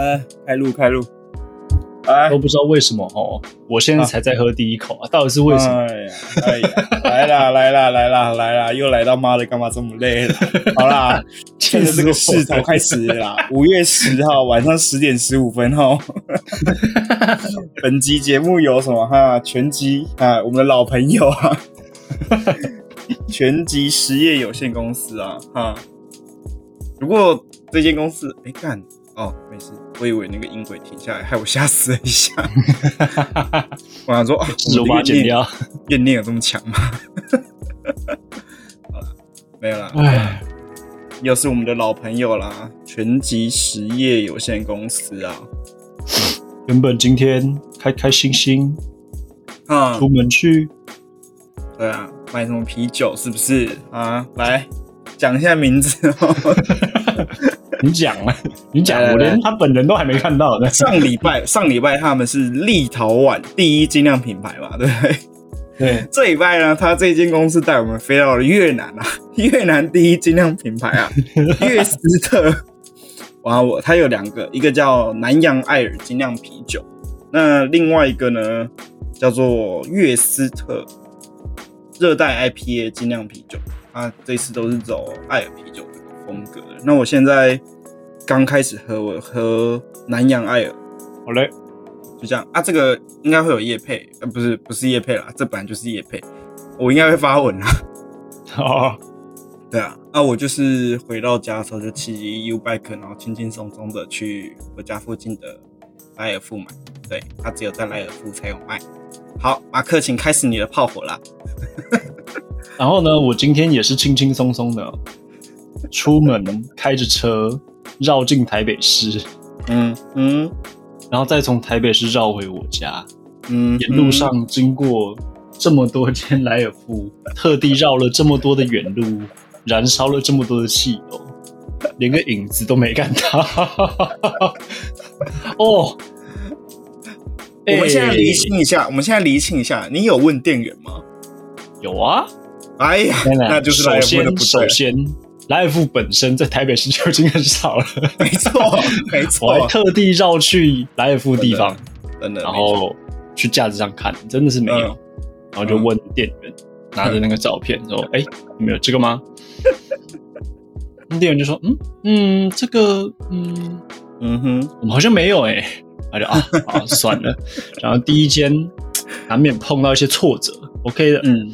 呃，开路开路，哎都不知道为什么哦，我现在才在喝第一口啊，到底是为什么？哎呀，哎呀，来啦来啦来啦来啦，又来到妈的，干嘛这么累了？好啦，趁着这个势头开始啦，五月十号晚上十点十五分哦。本集节目有什么哈？全集啊，我们的老朋友啊，全集实业有限公司啊，哈。不过这间公司，哎干哦，没事，我以为那个音轨停下来，害我吓死了一下。我想说，啊，我把它剪掉。怨念有这么强吗？好了，没有了。唉，又是我们的老朋友啦，全集实业有限公司啊。原本今天开开心心啊，出门去，对啊，买什么啤酒是不是啊？来讲一下名字哦。你讲啊，你讲，我连他本人都还没看到呢。上礼拜，上礼拜他们是立陶宛第一精酿品牌嘛，对不对？对，这礼拜呢，他这间公司带我们飞到了越南啊，越南第一精酿品牌啊，悦斯特。哇，我它有两个，一个叫南洋艾尔精酿啤酒，那另外一个呢叫做悦斯特热带 IPA 精酿啤酒。啊，这次都是走艾尔啤酒这个风格的。那我现在刚开始喝，我喝南洋艾尔，好嘞，就这样。啊，这个应该会有叶配，呃，不是不是叶配啦，这本来就是叶配，我应该会发文啦。哦，对啊，啊，我就是回到家的时候就骑 U bike，然后轻轻松松的去我家附近的莱尔富买，对，它只有在莱尔富才有卖。好，马克，请开始你的炮火啦。然后呢，我今天也是轻轻松松的出门，开着车绕进台北市，嗯嗯然后再从台北市绕回我家。嗯，沿路上经过这么多间莱尔夫，特地绕了这么多的远路，燃烧了这么多的汽油，连个影子都没看到。哦，我们现在厘哎清一下，我们现在厘清一下，你有问店员吗？有啊，哎呀，那就是首先富的不对。首先，莱尔富本身在台北市就已经很少了，没错，没错。我还，特地绕去莱尔富地方，真的。然后去架子上看，真的是没有，嗯。然后就问店员，拿着那个照片说：“哎、你们有这个吗？”那店员就说：“嗯嗯，这个嗯，嗯哼，我们好像没有哎、他就啊啊算了，然后第一间难免碰到一些挫折，OK 的，嗯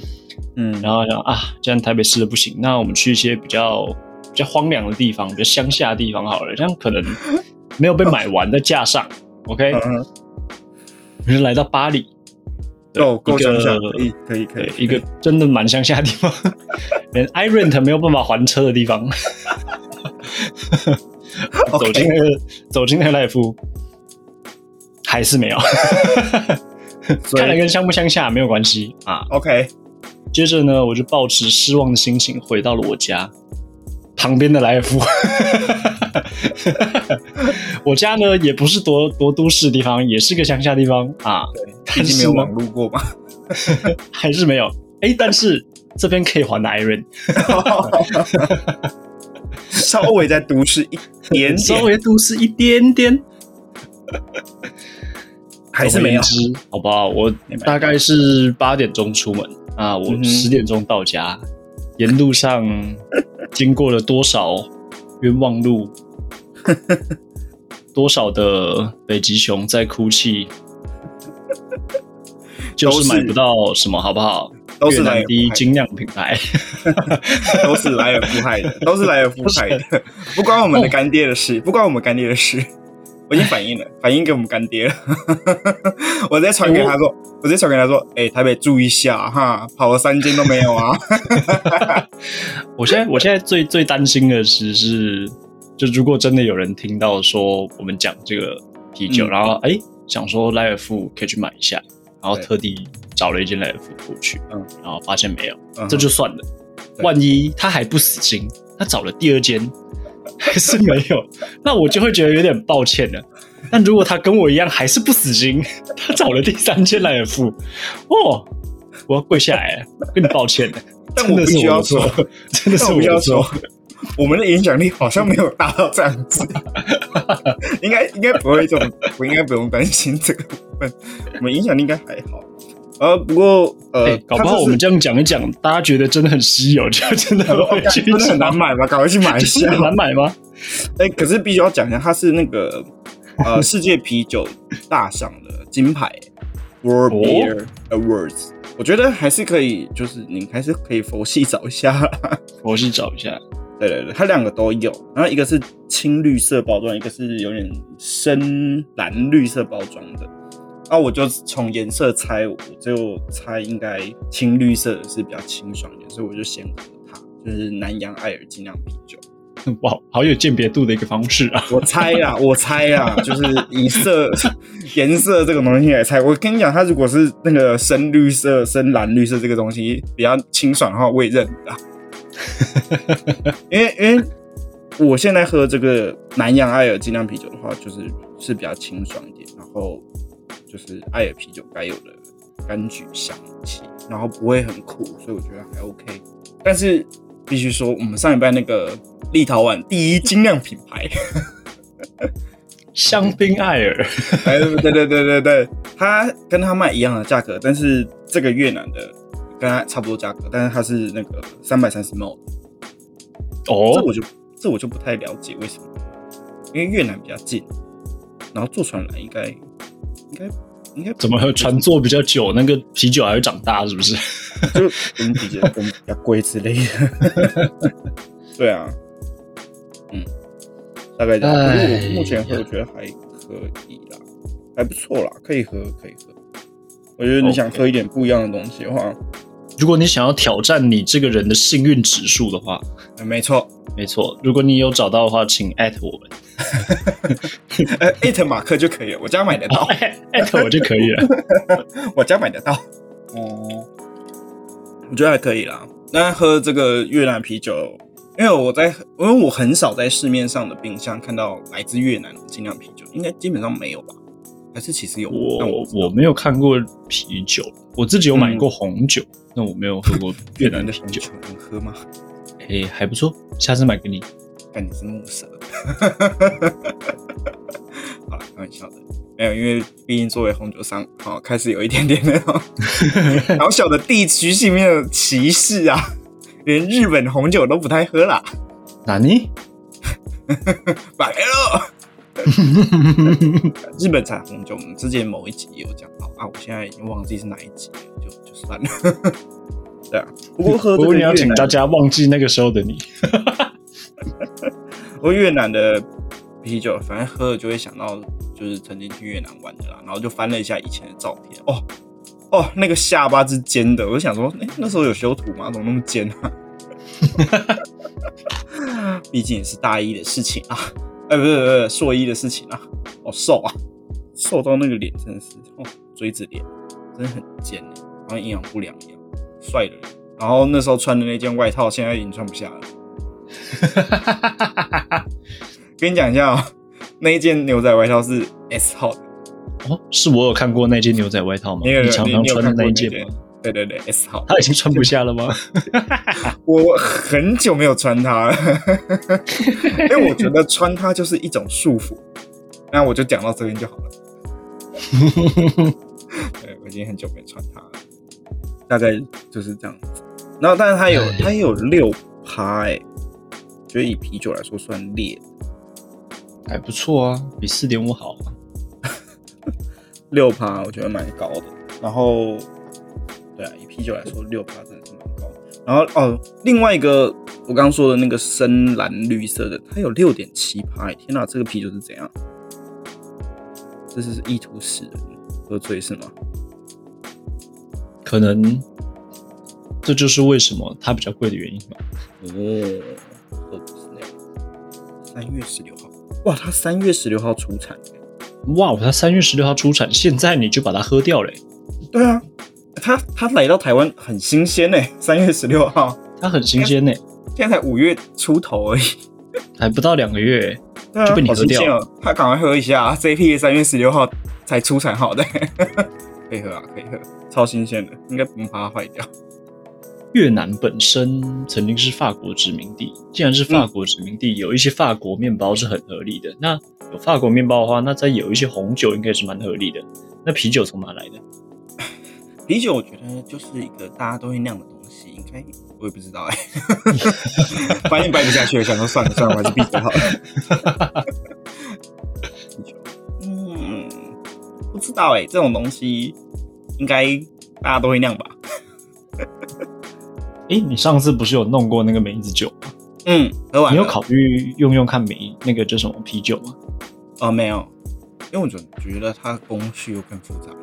嗯，然后想啊，既然台北市的不行，那我们去一些比较比较荒凉的地方，比较乡下的地方好了，这样可能 没有被买完的架上，OK，嗯哼，我就来到巴黎，对够够乡下，可以可以可以，对一个真的蛮乡下的地方，连 i rent 没有办法还车的地方。走进那个走进那个赖夫，还是没有。看来跟乡不乡下没有关系啊。OK，接着呢，我就抱持失望的心情回到了我家旁边的莱尔夫。我家呢也不是多多都市的地方，也是个乡下地方啊，对，但是呢毕竟没有网路过嘛。还是没有。哎，但是这边可以还的 Iron，稍微在都市一点稍，微都市一点点，还是没有。好不好？我大概是八点钟出门啊，我十点钟到家，沿路上 经过了多少冤枉路，多少的北极熊在哭泣，就是买不到什么，好不好？都是莱尔越南第一精酿品牌，的，都是莱尔富害的，都是莱尔富害的，不关我们的干爹的事，不关我们干爹的事。我已经反映了，反映给我们干爹了。我直接传给他说，我直接传给他说，哎、台北注意一下哈，跑了三间都没有啊。我现在我现在最最担心的是是，就如果真的有人听到说我们讲这个啤酒，嗯然后哎想说莱尔富可以去买一下，然后特地找了一间莱尔富过去，嗯然后发现没有，嗯这就算了。对万一他还不死心，他找了第二间 还是没有，那我就会觉得有点抱歉了。但如果他跟我一样还是不死心，他找了第三间来付，哦，我要跪下来了，跟你抱歉了，但我真的须要说，真的是我要说。，我们的影响力好像没有大到这样子，应该应该不会这种，我应该不用担心这个部分，我们影响力应该还好。呃，不过呃，哎，搞不好我们这样讲一讲，大家觉得真的很稀有，就真的会去真的很难买吧？赶快去买一下，很难买吗？哎，可是必须要讲一下，它是那个呃 世界啤酒大赏的金牌 World Beer Awards，我觉得还是可以，就是你还是可以佛系找一下，佛系找一下。对对对，它两个都有，然后一个是青绿色包装，一个是有点深蓝绿色包装的。啊，我就从颜色猜，我就猜应该青绿色的是比较清爽一点，所以我就先喝它，就是南洋艾尔精酿啤酒。哇，好有鉴别度的一个方式啊！我猜啦，我猜啦，就是以色 颜色这个东西来猜。我跟你讲，它如果是那个深绿色、深蓝绿色这个东西比较清爽的话，我也认的。因为因为我现在喝这个南洋艾尔精酿啤酒的话，就是是比较清爽一点，然后。就是艾尔啤酒该有的柑橘香气，然后不会很苦，所以我觉得还 OK。但是必须说，我们上一拜那个立陶宛第一精酿品牌香槟艾尔，哎，对对对对对，它跟它卖一样的价格，但是这个越南的跟它差不多价格，但是它是那个三百三十 ml。哦，这我就这我就不太了解为什么，因为越南比较近，然后坐船来应该。应该应该怎么船坐比较久，那个啤酒还会长大，是不是？就跟啤酒跟比较贵之类的。对啊，嗯，大概这样。我目前喝，我觉得还可以啦，还不错啦，可以喝，可以喝。我觉得你想喝一点不一样的东西的话，如果你想要挑战你这个人的幸运指数的话，没错，没错。如果你有找到的话，请艾特我们。呃，艾特马克就可以了，我家买得到。艾特我就可以了，我家买得到。哦，我觉得还可以啦。那喝这个越南啤酒，因为我在，因为我很少在市面上的冰箱看到来自越南的精酿啤酒，应该基本上没有吧？还是其实有？我我没有看过啤酒，我自己有买过红酒，那我没有喝过越南的啤酒，能喝吗？哎，还不错，下次买给你。看你是木蛇。好了，开玩笑的，没有，因为毕竟作为红酒商，好开始有一点点那种 小小的地区性面的歧视啊，连日本红酒都不太喝啦。哪里？白了。日本产红酒，我们之前某一集有讲到啊，我现在已经忘记是哪一集了，就就算了。对啊，不过喝，不过你要请大家忘记那个时候的你。不过越南的啤酒，反正喝了就会想到，就是曾经去越南玩的啦。然后就翻了一下以前的照片，哦哦，那个下巴是尖的，我就想说，哎，那时候有修图吗？怎么那么尖啊？毕竟也是大一的事情啊，哎，不是不是硕一的事情啊。好瘦啊，瘦到那个脸真的是，哦，锥子脸，真的很尖哎，好像营养不良一样，帅的。然后那时候穿的那件外套，现在已经穿不下了。跟你讲一下哦，那一件牛仔外套是 S 号的哦，是我有看过那件牛仔外套吗？你常常穿的那一件吗？对对对，S 号，他已经穿不下了吗？我很久没有穿它了，因 为我觉得穿它就是一种束缚。那我就讲到这边就好了。对，我已经很久没穿它了，大概就是这样子。然后，但是它有，它也有六趴哎。觉得以啤酒来说算烈，还不错啊，比四点五好啊。六趴我觉得蛮高的。然后，对啊，以啤酒来说六趴真的是蛮高。然后哦，另外一个我刚刚说的那个深蓝绿色的，它有六点七趴。天哪，这个啤酒是怎样？这是意图使人喝醉是吗？可能这就是为什么它比较贵的原因吧。哦。三月十六号，哇，它三月十六号出产，哇，它三月十六号出产，现在你就把它喝掉嘞？对啊，它它来到台湾很新鲜呢，三月十六号，他很新鲜呢，现在才五月出头而已，还不到两个月，就被你喝掉了，他赶快喝一下这批三月十六号才出产好的，可以喝啊，可以喝，超新鲜的，应该不用怕它坏掉。越南本身曾经是法国殖民地，既然是法国殖民地，有一些法国面包是很合理的。那有法国面包的话，那再有一些红酒应该是蛮合理的。那啤酒从哪来的？啤酒我觉得就是一个大家都会酿的东西，应该我也不知道哎、反正掰不下去了，想说算了算了，我还是闭嘴好了。啤酒，嗯，不知道哎、这种东西应该大家都会酿吧？诶，你上次不是有弄过那个梅子酒吗？嗯，喝完你有考虑用用看梅那个叫什么啤酒吗？哦没有，因为我总觉得它工序又更复杂了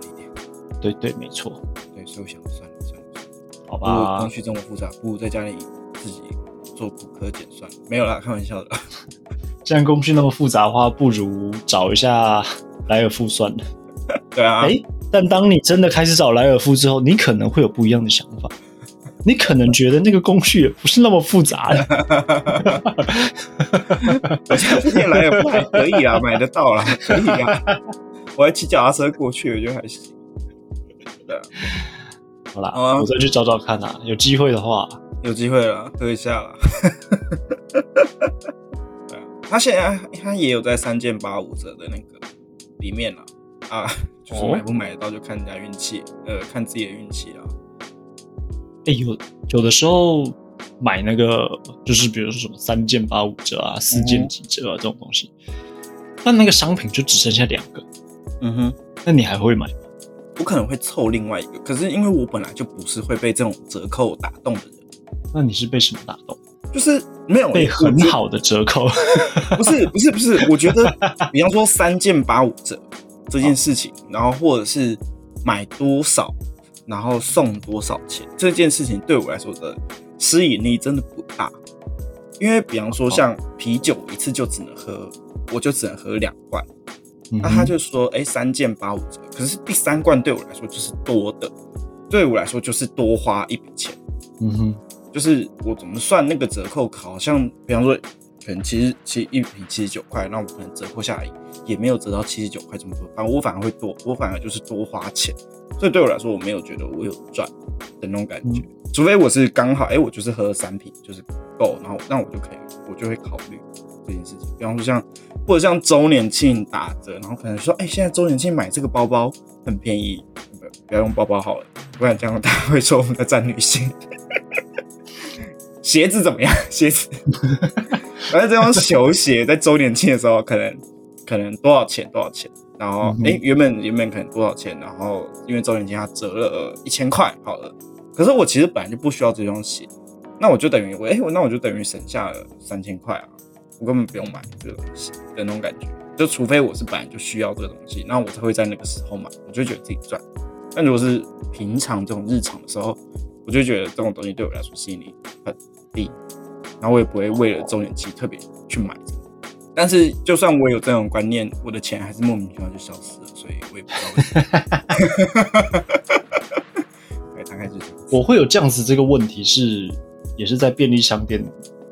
对对，没错，对，所以我想算了算了算了。好不如工。序这么复杂，不如在家里自己做骨科检算了。没有啦，开玩笑的。既然工序那么复杂的话，不如找一下莱尔富算了。对啊，哎、但当你真的开始找莱尔富之后，你可能会有不一样的想法。你可能觉得那个工序也不是那么复杂的。我家附近来也不还可以啊，买得到啦，可以啊。我还骑脚踏车过去，我觉得还行。对啊，好啦，好啊我再去找找看啊，有机会的话，有机会了，喝一下了。对啊，他现在他也有在三件八五折的那个里面了啊，就是买不买得到就看人家运气，呃，看自己的运气啊。哎、有有的时候买那个就是比如说什么三件八五折啊、四件几折啊这种东西，但那个商品就只剩下两个，嗯哼。那你还会买吗？我可能会凑另外一个，可是因为我本来就不是会被这种折扣打动的人，那你是被什么打动？就是没有被很好的折扣？不是不是不是，我觉得比方说三件八五折这件事情，然后或者是买多少，然后送多少钱这件事情，对我来说的吸引力真的不大。因为比方说像啤酒，一次就只能喝，我就只能喝两罐。那、他就说，哎、三件八五折，可是第三罐对我来说就是多的，对我来说就是多花一笔钱。嗯哼，就是我怎么算那个折扣，好像比方说，可能其实其实一瓶七十九块，那我可能折扣下来也没有折到七十九块这么多，反正我反而会多，我反而就是多花钱，所以对我来说，我没有觉得我有赚的那种感觉，除非我是刚好，哎、我就是喝了三瓶就是够，然后那我就可以，我就会考虑这件事情，比方说像或者像周年庆打折，然后可能说，哎、现在周年庆买这个包包很便宜，不不要用包包好了，不然这样大家会说我们在占女性。鞋子怎么样？鞋子，反正这双球鞋在周年庆的时候，可能可能多少钱多少钱，然后哎、诶原本原本可能多少钱，然后因为周年庆它折了一千块，好了，可是我其实本来就不需要这双鞋，那我就等于我哎、我那我就等于省下了三千块啊，我根本不用买这个东西的那种感觉，就除非我是本来就需要这个东西，那我才会在那个时候买，我就觉得自己赚。但如果是平常这种日常的时候，我就觉得这种东西对我来说吸引力很低，然后我也不会为了周年庆特别去买这个。但是就算我有这种观念，我的钱还是莫名其妙就消失了，所以我也不知道为什么。对，大概是这样。我会有这样子这个问题是，也是在便利商店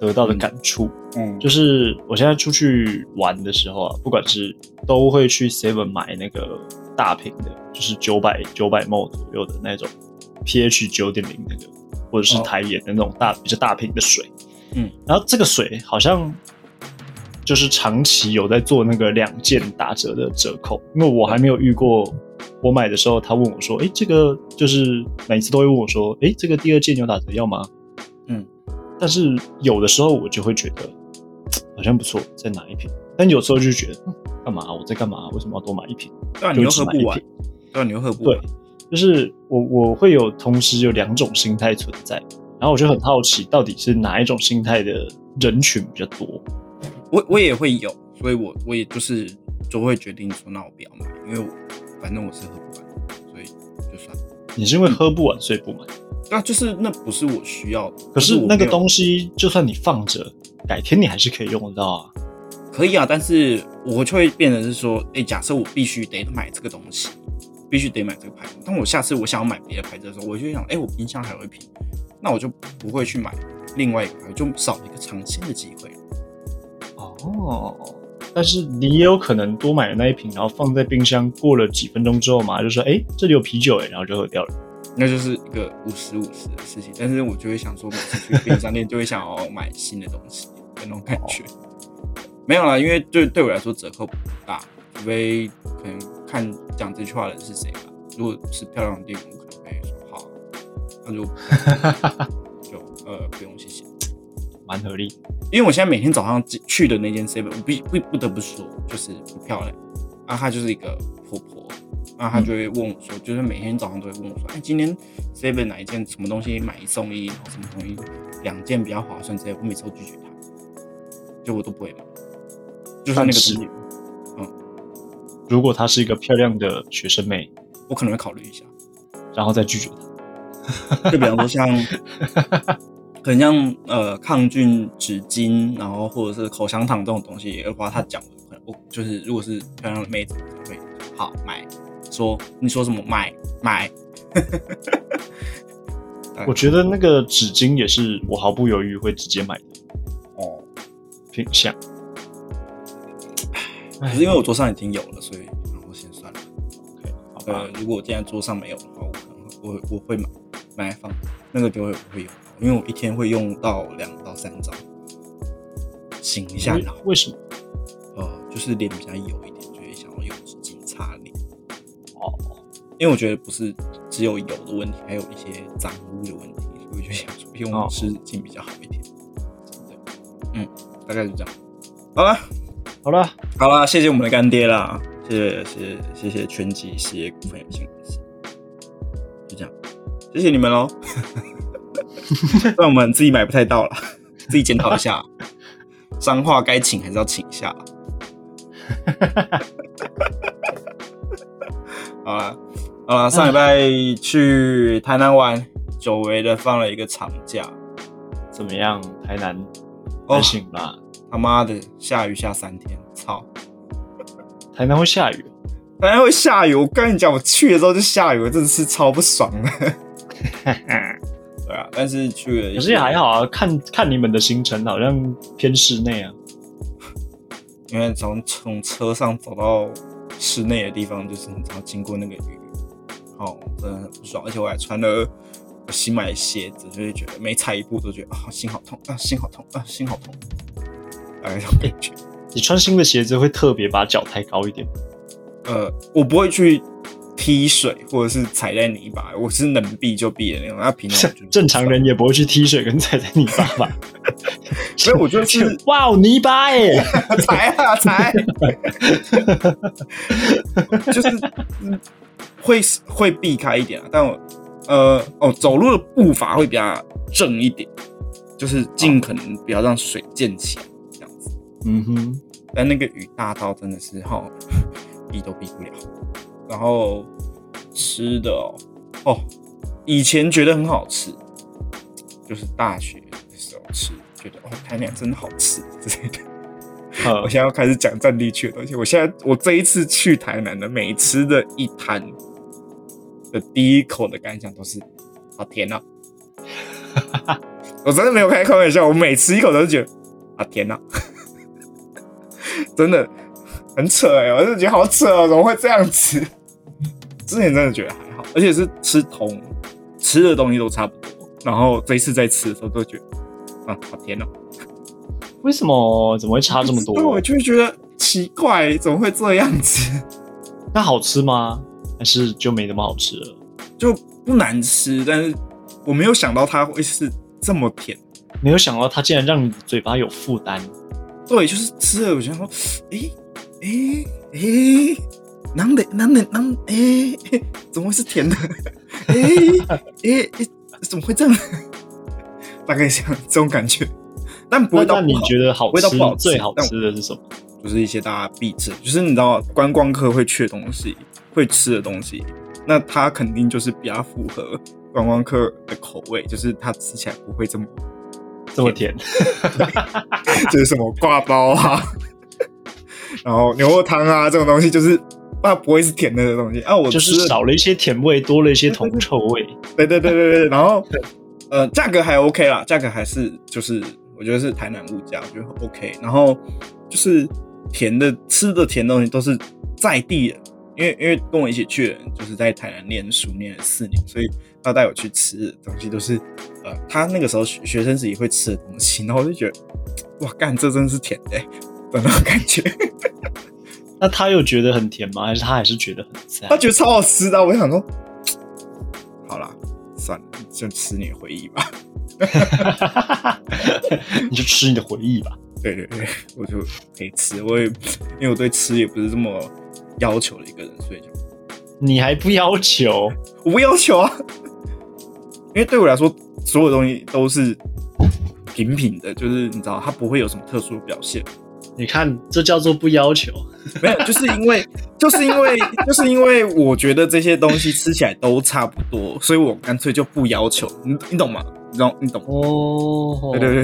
得到的感触。嗯，就是我现在出去玩的时候啊，不管是都会去 Seven 买那个大瓶的，就是九百九百 ml 左右的那种 pH 九点零那个，或者是哦台盐的那种大比较大瓶的水。嗯，然后这个水好像就是长期有在做那个两件打折的折扣，因为我还没有遇过。我买的时候，他问我说：“哎，这个就是每次都会问我说，哎，这个第二件有打折要吗？”嗯，但是有的时候我就会觉得 好像不错，再拿一瓶。但有时候就觉得，嗯干嘛？我在干嘛？为什么要多买一瓶？对啊，你又喝不完瓶，对啊，你又喝不对完。，就是我我会有同时有两种心态存在，然后我就很好奇，到底是哪一种心态的人群比较多？我我也会有，所以我我也就是就会决定说，那我不要买，因为我反正我是喝不完，所以就算了。你是因为喝不完所以不买？对啊，就是那不是我需要的。可是那个东西，就算你放着，改天你还是可以用得到啊。可以啊，但是我就会变成是说，哎、假设我必须得买这个东西，必须得买这个牌子。当我下次我想要买别的牌子的时候，我就想，哎、我冰箱还有一瓶，那我就不会去买另外一个牌，就少了一个尝鲜的机会。哦，但是你也有可能多买了那一瓶，然后放在冰箱，过了几分钟之后嘛，就说：“哎，这里有啤酒哎”，然后就喝掉了。那就是一个五十五十的事情。但是我就会想说，每次去便利商店就会想要买新的东西的那种感觉。没有啦，因为对对我来说折扣不大，除非可能看讲这句话的人是谁吧。如果是漂亮的店，我可能会说好，那就就呃不用 谢谢。蛮合理。因为我现在每天早上去的那间 seven，我必不不得不说，就是不漂亮。啊，她就是一个婆婆，啊，她就会问我说，就是每天早上都会问我说，哎，今天 seven 哪一件什么东西买一送一，然后什么东西两件比较划算之类，我每次都拒绝他，就我都不会买，就是那个东西。嗯，如果她是一个漂亮的学生妹，我可能会考虑一下，然后再拒绝她。就比方说像。很像呃抗菌纸巾，然后或者是口香糖这种东西的话，他讲的我就是如果是漂亮的妹子会好买，说你说什么买买。我觉得那个纸巾也是我毫不犹豫会直接买的哦品相。可是因为我桌上已经有了，所以然后先算了。OK，呃，如果我现在桌上没有的话，我可能我我会买买来放，那个就会会有。因为我一天会用到两到三张，醒一下脑。为什么？呃，就是脸比较油一点，就会想要用因为我觉得不是只有油的问题，还有一些脏污的问题，所以我就想说用湿纸巾比较好一点。嗯，大概是这样。好了，好了，好了，谢谢我们的干爹啦，谢谢谢谢谢谢全集事业股份有限公司，就这样，谢谢你们喽。那我们自己买不太到了，自己检讨一下，脏话该请还是要请一下。好了，好了，上礼拜去台南玩，久违的放了一个长假，怎么样？台南还行吧？他妈的，下雨下三天，操！台南会下雨？台南会下雨？我跟你讲，我去的时候就下雨，我真的是超不爽的。对啊，但是去了，可是也还好啊。看看你们的行程，好像偏室内啊。因为从从车上走到室内的地方，就是你要经过那个雨，哦，真的很不爽。而且我还穿了新买的鞋子，就是觉得每踩一步都觉得啊，心好痛啊，心好痛啊，心好痛。大概这种感觉。你穿新的鞋子会特别把脚抬高一点？呃，我不会去。踢水或者是踩在泥巴，我是能避就避的那种。那平常 正常人也不会去踢水跟踩在泥巴吧？所以我就是哇，泥巴哎，踩啊踩，就是会会避开一点啊。但我呃哦，走路的步伐会比较正一点，就是尽可能不要让水溅起来这样子。嗯哼，但那个雨大到真的是哈，避都避不了。然后吃的哦，哦，以前觉得很好吃，就是大学的时候吃，觉得哦，台南真的好吃之类的。好我现在要开始讲战地去的东西。我现在我这一次去台南的每吃的一摊的第一口的感想都是好甜啊！我真的没有开开玩笑，我每吃一口都是觉得好甜啊！真的很扯哎，我就觉得好扯哦，怎么会这样子？之前真的觉得还好，而且是吃同吃的东西都差不多，然后这一次在吃的时候都觉得啊，好甜哦！为什么？怎么会差这么多？我就觉得奇怪，怎么会这样子？那好吃吗？还是就没那么好吃了？就不难吃，但是我没有想到它会是这么甜，没有想到它竟然让你嘴巴有负担。对，就是吃了，我想说，哎哎哎。难的难的难，诶，怎么会是甜的？哎哎哎，怎么会这样？大概像这种感觉，但不会到你觉得好味道不好，最好吃的是什么？就是一些大家必吃，就是你知道观光客会去的东西，会吃的东西，那它肯定就是比较符合观光客的口味，就是它吃起来不会这么这么甜。就是什么挂包啊？然后牛肉汤啊，这种东西就是。那不会是甜的东西啊！我就是少了一些甜味，多了一些铜臭味。对对对对对，然后呃，价格还 OK 啦，价格还是就是我觉得是台南物价，我觉得 OK。然后就是甜的吃的甜东西都是在地的，因为因为跟我一起去的人就是在台南念书念了四年，所以他带我去吃的东西都是呃他那个时候学学生时期会吃的东西，然后我就觉得哇干这真的是甜的、欸，的那种感觉。那他又觉得很甜吗？还是他还是觉得很赞他？觉得超好吃的啊，我就想说，好啦，算了，就吃你的回忆吧。你就吃你的回忆吧。对对对，我就可以吃，我也因为我对吃也不是这么要求的一个人，所以就你还不要求？我不要求啊，因为对我来说，所有东西都是平平的，就是你知道，它不会有什么特殊的表现。你看，这叫做不要求。没有，就是因为，就是因为，就是因为我觉得这些东西吃起来都差不多，所以我干脆就不要求。你你懂吗？你懂你懂？哦，对对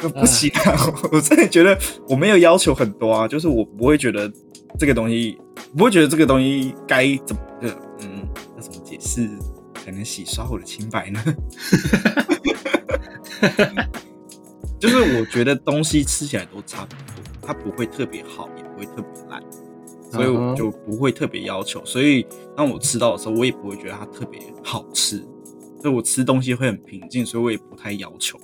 对，不行啊！我真的觉得我没有要求很多啊，就是我不会觉得这个东西，不会觉得这个东西该怎么的，嗯，要怎么解释才能洗刷我的清白呢？就是我觉得东西吃起来都差不多，它不会特别好，也不会特别烂，所以我就不会特别要求。所以当我吃到的时候，我也不会觉得它特别好吃，所以我吃东西会很平静，所以我也不太要求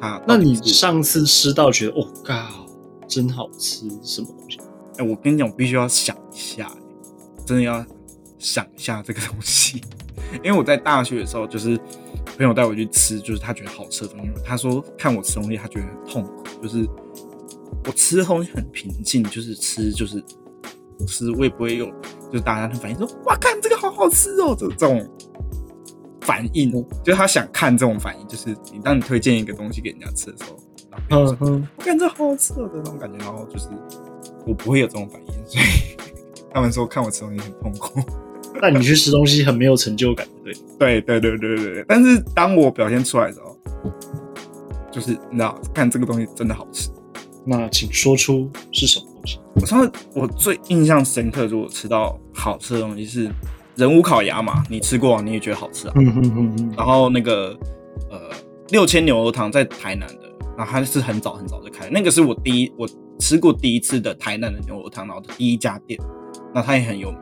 它。那你上次吃到觉得哦，靠，真好吃，什么东西？哎、我跟你讲，我必须要想一下，真的要想一下这个东西，因为我在大学的时候，就是朋友带我去吃，就是他觉得好吃的东西，他说看我吃东西，他觉得很痛苦，就是我吃的东西很平静，就是吃就是吃，我也不会有就是大家的反应说哇，看这个好好吃哦，这这种反应，就是他想看这种反应，就是你当你推荐一个东西给人家吃的时候，嗯哼，我感觉好好吃哦的那种感觉，然后就是我不会有这种反应，所以 他们说看我吃东西很痛苦。那你去吃东西很没有成就感，对？对对对对对对，但是当我表现出来的时候，就是你知道，看这个东西真的好吃。那请说出是什么东西？我上次我最印象深刻，如果吃到好吃的东西是人无烤鸭嘛，你吃过、啊，你也觉得好吃啊。然后那个呃六千牛肉汤在台南的，然后它是很早很早就开，那个是我第一我吃过第一次的台南的牛肉汤，然后第一家店，那它也很有名。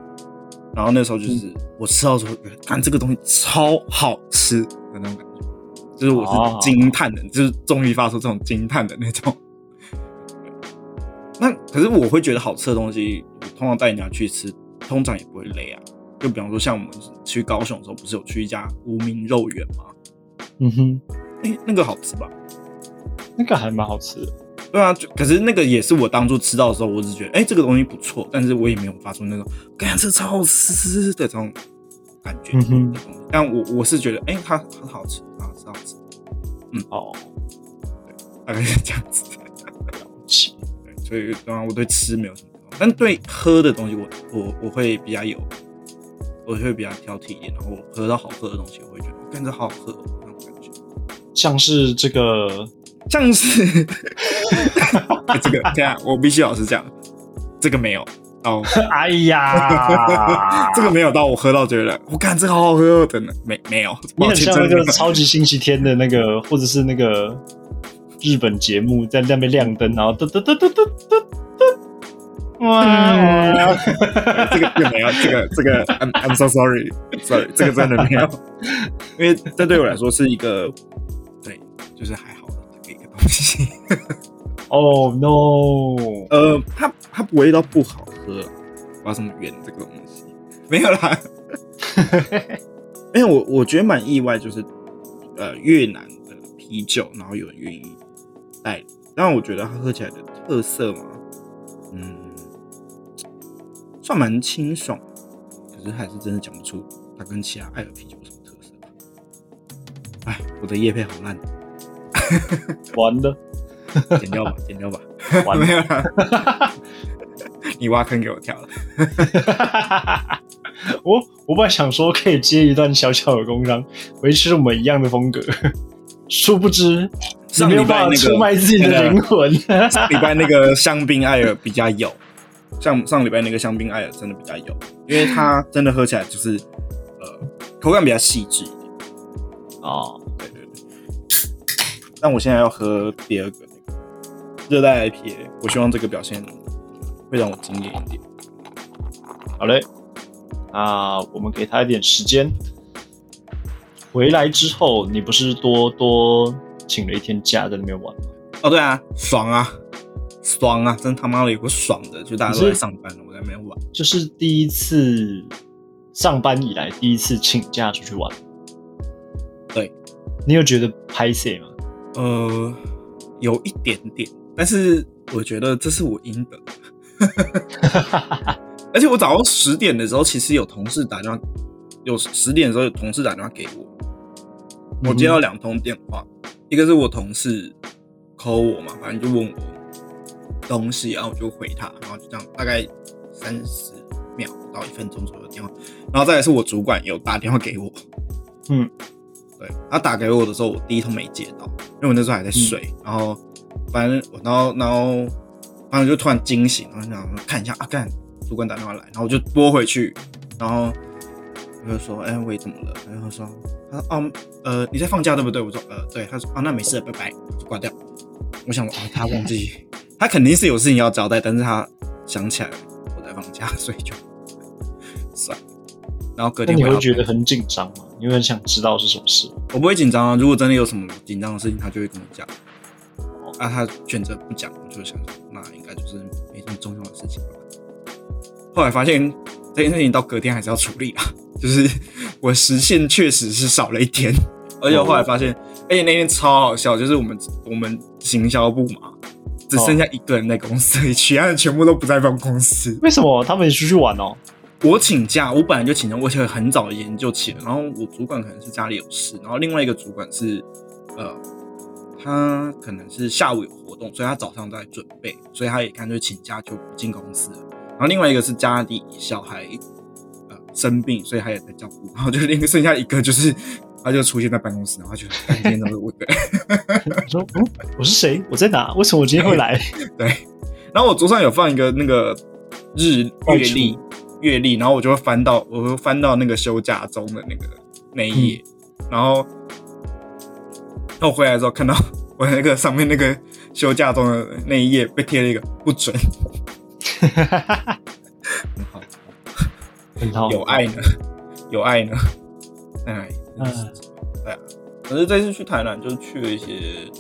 然后那时候就是我吃到的时候，觉得看这个东西超好吃的那种感觉，就是我哦是惊叹的，就是终于发出这种惊叹的那种。那可是我会觉得好吃的东西，我通常带人家去吃，通常也不会累啊。就比方说，像我们去高雄的时候，不是有去一家无名肉圆吗？嗯哼，哎、那个好吃吧？那个还蛮好吃的。对啊，就可是那个也是我当初吃到的时候，我只觉得哎、这个东西不错，但是我也没有发出那种“感这超好吃”的这种感觉嗯哼。但我我是觉得，哎、它很好吃，很好吃，好吃，哦，大概是这样子 的。对，所以当然我对吃没有什么但对喝的东西我我我会比较有，我会比较挑剔一点，然后我喝到好喝的东西，我会觉得跟着好好喝、哦、那种感觉。像是这个，像是欸 这个，这样我必须老实讲，这个没有哦，哎呀，这个没有到我喝到觉得我看这个好好喝真的呢，没没有，你很像那个超级星期天的那个，或者是那个日本节目在那边亮灯，然后噔噔噔噔噔噔噔，哇！这个这个没有，这个这个 I'm I'm so sorry，sorry，这个真的没有，因为这对我来说是一个，对，就是还好的一个东西。哦 no！呃，它它不会到不好喝，不知道怎么圆这个东西？没有啦，因为我我觉得蛮意外，就是呃越南的啤酒，然后有人愿意带，但我觉得它喝起来的特色嘛，嗯，算蛮清爽，可是还是真的讲不出它跟其他爱尔啤酒有什么特色。哎，我的叶配好烂，完了，剪掉吧，剪掉吧，完没了，你挖坑给我跳了。我我本来想说可以接一段小小的工伤，维持我们一样的风格，殊不知你上没有礼拜那个办法出卖自己的灵魂。上礼拜那个香槟艾尔比较有，像上礼拜那个香槟艾尔真的比较有，因为它真的喝起来就是呃口感比较细致一点。哦，对对对。但我现在要喝第二个热带 IPA，我希望这个表现会让我惊艳一点。好嘞，那我们给他一点时间。回来之后，你不是多多请了一天假在那边玩吗？哦，对啊，爽啊，爽啊，真他妈的有个爽的，就大家都在上班了，我在那边玩。就是第一次上班以来第一次请假出去玩。对，你有觉得拍摄吗？呃，有一点点，但是我觉得这是我应得的。而且我早上十点的时候，其实有同事打电话，有十点的时候有同事打电话给我，我接到两通电话，一个是我同事 call 我嘛，反正就问我东西，然后我就回他，然后就这样大概三十秒到一分钟左右的电话，然后再来是我主管有打电话给我，嗯，对他打给我的时候，我第一通没接到，因为我那时候还在睡，然后反正我然后然后然后就突然惊醒，然后想看一下啊，干主管打电话来，然后我就拨回去，然后我就说，哎、喂，怎么了？然后说，他说哦，呃，你在放假对不对？我说，呃，对。他说，哦，那没事，拜拜，就挂掉。我想，哦，他忘记，他肯定是有事情要交代，但是他想起来我在放假，所以就算了。然后隔那你天回到公司会觉得很紧张吗？你会很想知道是什么事？我不会紧张啊，如果真的有什么紧张的事情，他就会跟我讲。啊，他选择不讲，我就想说，那应该就是没什么重要的事情吧。后来发现这件事情到隔天还是要处理啊，就是 我时限确实是少了一天，而且我后来发现，而且那天超好笑，就是我们我们行销部嘛，只剩下一个人在公司里，其他人全部都不在办公室。为什么他们也出去玩哦？我请假，我本来就请假，我且很早研究起了。然后我主管可能是家里有事，然后另外一个主管是，呃，他可能是下午有活动，所以他早上在准备，所以他也干脆请假就不进公司了。然后另外一个是家里小孩呃生病，所以他也在照顾。然后就另剩下一个就是，他就出现在办公室，然后就干今天都是我。我说，嗯，我是谁？我在哪？为什么我今天会来？对，然后我桌上有放一个那个日月历，月历，然后我就会翻到，我会翻到那个休假中的那个那一页，然后，那我回来之后看到 我那个上面那个休假中的那一页被贴了一个不准，很好，很好，有爱呢，有爱呢，哎，真的是嗯。对啊，可是这次去台南就是去了一些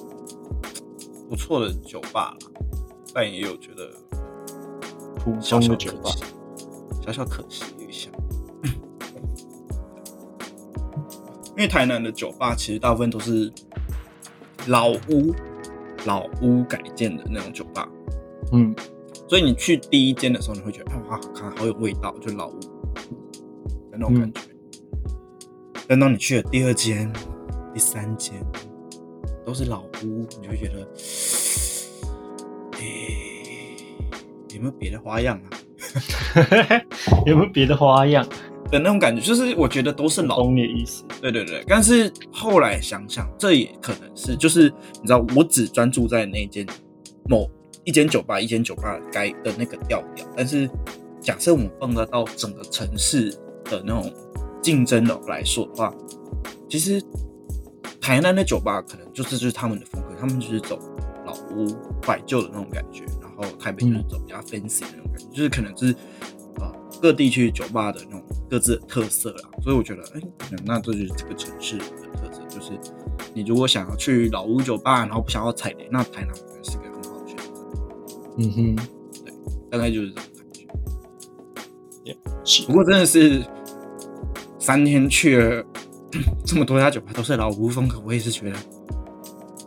不错的酒吧啦，但也有觉得普小小可通的酒吧。惜，小小可惜一下。因为台南的酒吧其实大部分都是老屋、老屋改建的那种酒吧，嗯，所以你去第一间的时候，你会觉得啊哇，看好有味道，就老屋的那种感觉。但当你去了第二间、第三间，都是老屋，你就会觉得，诶、有没有别的花样啊？有没有别的花样？的那种感觉，就是我觉得都是老懂你的意思。对对对，但是后来想想，这也可能是就是你知道，我只专注在那间某一间酒吧、一间酒吧该的那个调调，但是假设我们放得到整个城市的那种竞争的来说的话，其实台南的酒吧可能就是就是他们的风格，他们就是走老屋怀旧的那种感觉，然后台北就是走比较 fancy 的那种感觉，就是可能就是呃各地区酒吧的那种各自的特色啦。所以我觉得，哎、那那这就是这个城市的特色，就是你如果想要去老屋酒吧，然后不想要踩雷，那台南我觉得是个很好的选择，嗯哼，对大概就是这种感觉。是不过真的是三天去了 这么多家酒吧都是老屋风格，我也是觉得，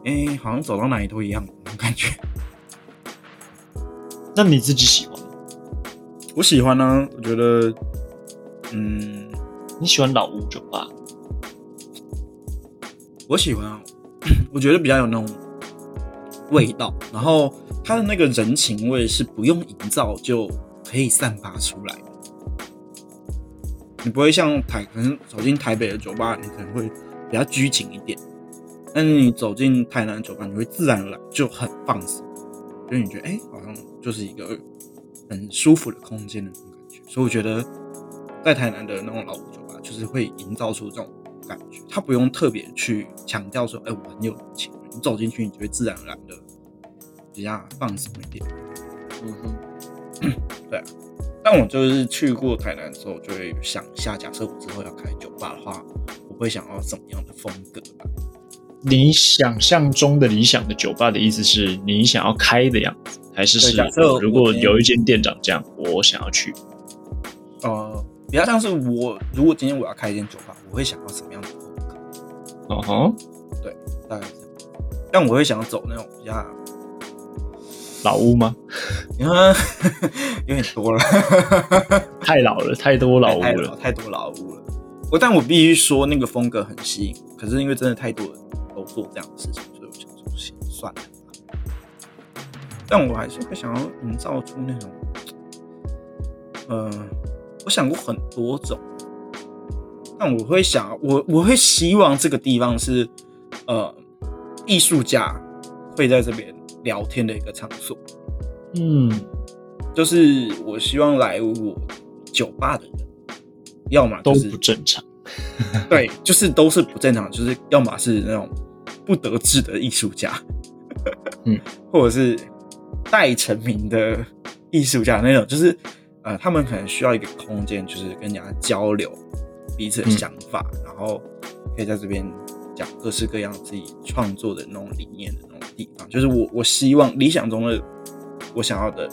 哎、好像走到哪里都一样那种感觉。那你自己喜？我喜欢呢、我觉得，嗯，你喜欢老屋酒吧？我喜欢啊，我觉得比较有那种味道，然后它的那个人情味是不用营造就可以散发出来的。你不会像台，可能走进台北的酒吧，你可能会比较拘谨一点，但是你走进台南的酒吧，你会自然而然就很放松，就你觉得哎、好像就是一个很舒服的空间的那种感觉。所以我觉得在台南的那种老酒吧，就是会营造出这种感觉，它不用特别去强调说，哎、我很有人情，你走进去，你就会自然而然的比较放松一点。嗯哼，对啊，但我就是去过台南之后，就会想一下，假设我之后要开酒吧的话，我会想要怎么样的风格吧？你想象中的理想的酒吧的意思是你想要开的样子，还是是如果有一间店长这样，我想要去？呃，比较像是我如果今天我要开一间酒吧，我会想要什么样的风格？哦吼，对大概是这样。但我会想要走那种比较，老屋吗？你看 有点多了，太老了，太多老屋太了。太多老屋了。我但我必须说那个风格很吸引我，可是因为真的太多人都做这样的事情，所以我想说先算了吧。但我还是会想要营造出那种，呃，我想过很多种，但我会想，我我会希望这个地方是，呃，艺术家会在这边聊天的一个场所。嗯，就是我希望来我酒吧的人，要么都就是不正常。对，就是都是不正常，就是要么是那种不得志的艺术家，嗯，或者是待成名的艺术家那种，就是呃，他们可能需要一个空间，就是跟人家交流彼此的嗯想法，然后可以在这边讲各式各样自己创作的那种理念的那种地方，就是我我希望理想中的我想要的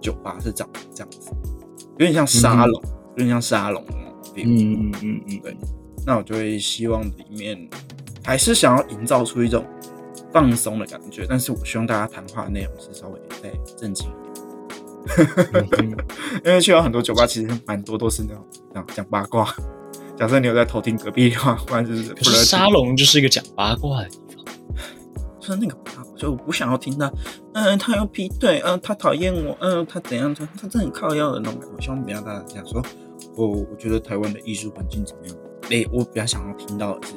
酒吧是长这样子，有点像沙龙，有点像沙龙的那种 feel。嗯嗯嗯嗯，对那我就会希望里面还是想要营造出一种放松的感觉，但是我希望大家谈话的内容是稍微再正经一点，因为去到很多酒吧，其实蛮多都是那种讲讲八卦。假设你有在偷听隔壁的话，不然就是沙龙就是一个讲八卦的地方。就是那个八卦，就我不想要听到，嗯、他要劈腿，嗯、他讨厌我，嗯、他怎样，他他真的很靠腰的那种感觉。我希望不要大家这样说，我我觉得台湾的艺术环境怎么样？诶、我比较想要听到的是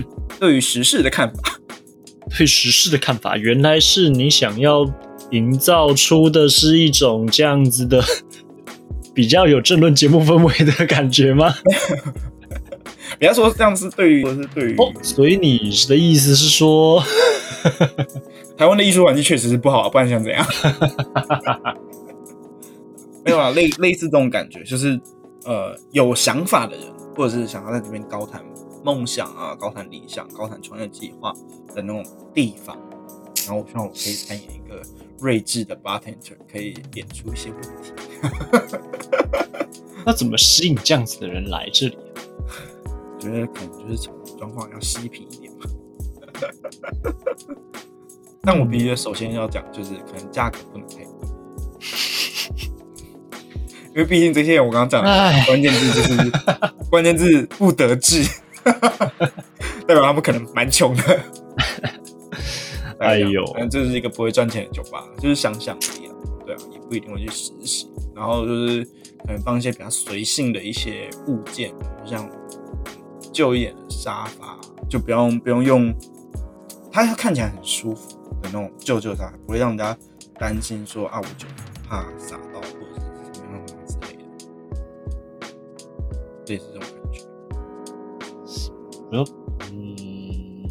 对于时事的看法。对时事的看法，原来是你想要营造出的是一种这样子的比较有政论节目氛围的感觉吗？不要说这样是对于，或是对于哦，所以你的意思是说，台湾的艺术环境确实是不好，不然想怎样？没有啊，类类似这种感觉，就是呃有想法的人，或者是想要在这边高谈梦想啊、高谈理想、高谈创业计划的那种地方。然后我希望我可以扮演一个睿智的 bartender，可以点出一些问题。那怎么吸引这样子的人来这里？我觉得可能就是从状况要嬉皮一点嘛。但我必须首先要讲，就是可能价格不能太贵，因为毕竟这些我刚刚讲的唉关键字就是关键字不得志，代表他们可能蛮穷的。哎呦反正这是一个不会赚钱的酒吧，就是想想而已啊。对啊，也不一定会去实习。然后就是可能放一些比较随性的一些物件，像旧一点的沙发，就不用不用用，它看起来很舒服的那种旧旧沙发，不会让人家担心说啊，我就怕洒到或者是怎么样之类的，类似这种嗯，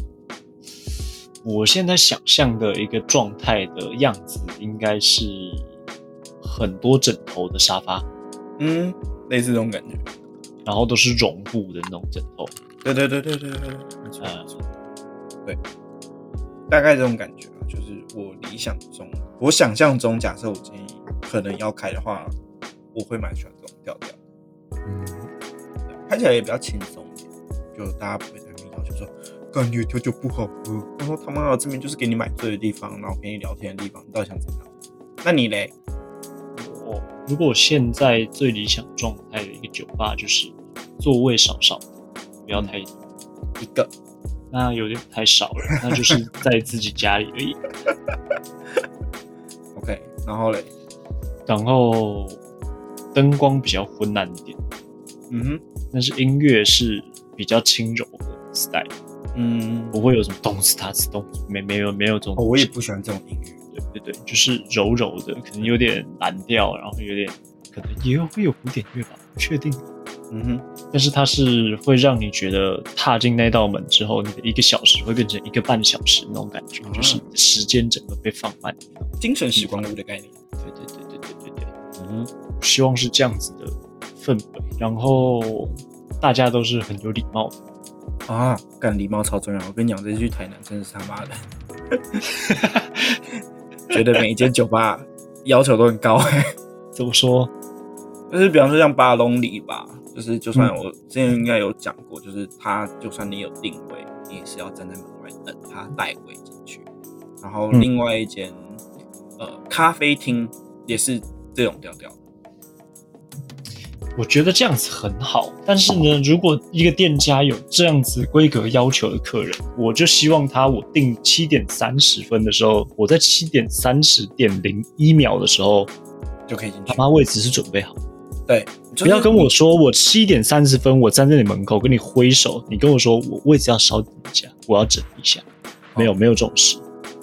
我现在想象的一个状态的样子，应该是很多枕头的沙发，嗯，类似这种感觉。然后都是绒布的那种枕头。对对对对对对对，没错嗯没错，对，大概这种感觉吧，就是我理想中，我想象中，假设我今天可能要开的话，我会蛮喜欢这种调调的，嗯，看起来也比较轻松就大家不会在那边要求说，感觉调酒不好喝，然后他妈的这边就是给你买醉的地方，然后陪你聊天的地方，你到底想怎样？那你嘞？我如果现在最理想状态的一个酒吧，就是座位少少，不要太多，一个那有点太少了，那就是在自己家里而已。OK，然后嘞，然后灯光比较昏暗一点，嗯哼，但是音乐是比较轻柔的 style，嗯，不会有什么动次打次动次，没没有没有这种哦，我也不喜欢这种音乐，对对对，就是柔柔的，可能有点蓝调，然后有点可能也有会有古典乐吧，不确定。嗯哼，但是它是会让你觉得踏进那道门之后，你的一个小时会变成一个半小时那种感觉，啊就是你的时间整个被放慢。精神时光屋的概念。对对对对对对嗯，希望是这样子的氛围，然后大家都是很有礼貌的。啊，干礼貌超重要。我跟你讲，这次去台南真的是他妈的，觉得每一间酒吧要求都很高、怎么说？就是比方说像巴隆里吧，就是就算我之前应该有讲过，就是他就算你有定位，你也是要站在门外等他带位进去。然后另外一间、呃咖啡厅也是这种调调的。我觉得这样子很好，但是呢，如果一个店家有这样子规格要求的客人，我就希望他我定七点三十分的时候，我在七点三十点零一秒的时候，就可以进去。他。妈位置是准备好，对，不要跟我说我七点三十分我站在你门口跟你挥手，你跟我说我位置要稍等一下，我要整一下，没有没有这种事，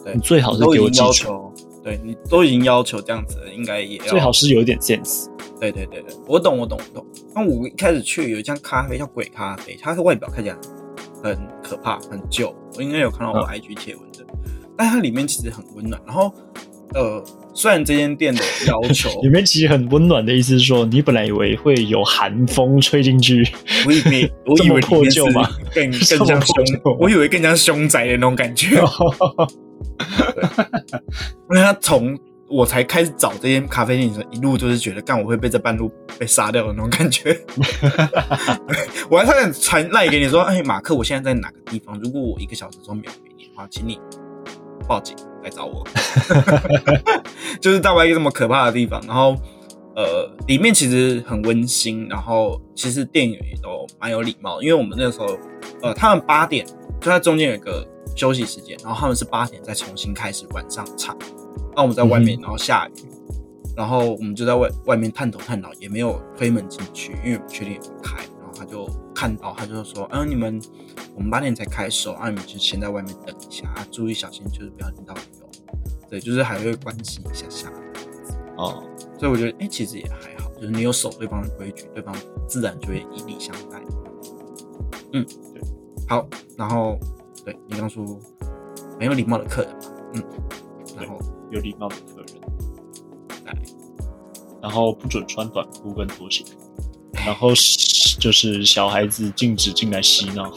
对。你最好是给我记住，要求，对你都已经要求这样子了，应该也要最好是有一点 sense。对对对对，我懂我懂我懂。那我一开始去有一家咖啡叫鬼咖啡，它的外表看起来很可怕、很旧，我应该有看到我嗯 IG 贴文的，但它里面其实很温暖。然后呃，虽然这间店的要求，里面其实很温暖的意思是说，你本来以为会有寒风吹进去，我以为 我以为破旧是吗更 更像凶我以为更像凶宅的那种感觉。因为他从我才开始找这间咖啡店的时候，一路就是觉得干我会被这半路被杀掉的那种感觉。我还差点传赖给你说，哎，马克，我现在在哪个地方？如果我一个小时之后没有回你的话，请你报警来找我。就是到了一个这么可怕的地方，然后呃，里面其实很温馨，然后其实店员也都蛮有礼貌，因为我们那时候呃，他们八点就在中间有一个休息时间，然后他们是八点再重新开始晚上唱，那我们在外面，然后下雨，然后我们就在外外面探头探脑，也没有推门进去，因为不确定有没有开，他就看到，他就说，嗯、你们我们八点才开手，啊，你们就先在外面等一下，啊、注意小心，就是不要淋到雨哦。对，就是还会关心一下下，哦，所以我觉得，哎、其实也还好，就是你有守对方的规矩，对方自然就会以礼相待。嗯，对，好，然后对你刚说没有礼貌的客人嘛，嗯，然后。有礼貌的客人，来然后不准穿短裤跟拖鞋，然后是就是小孩子禁止进来嬉闹。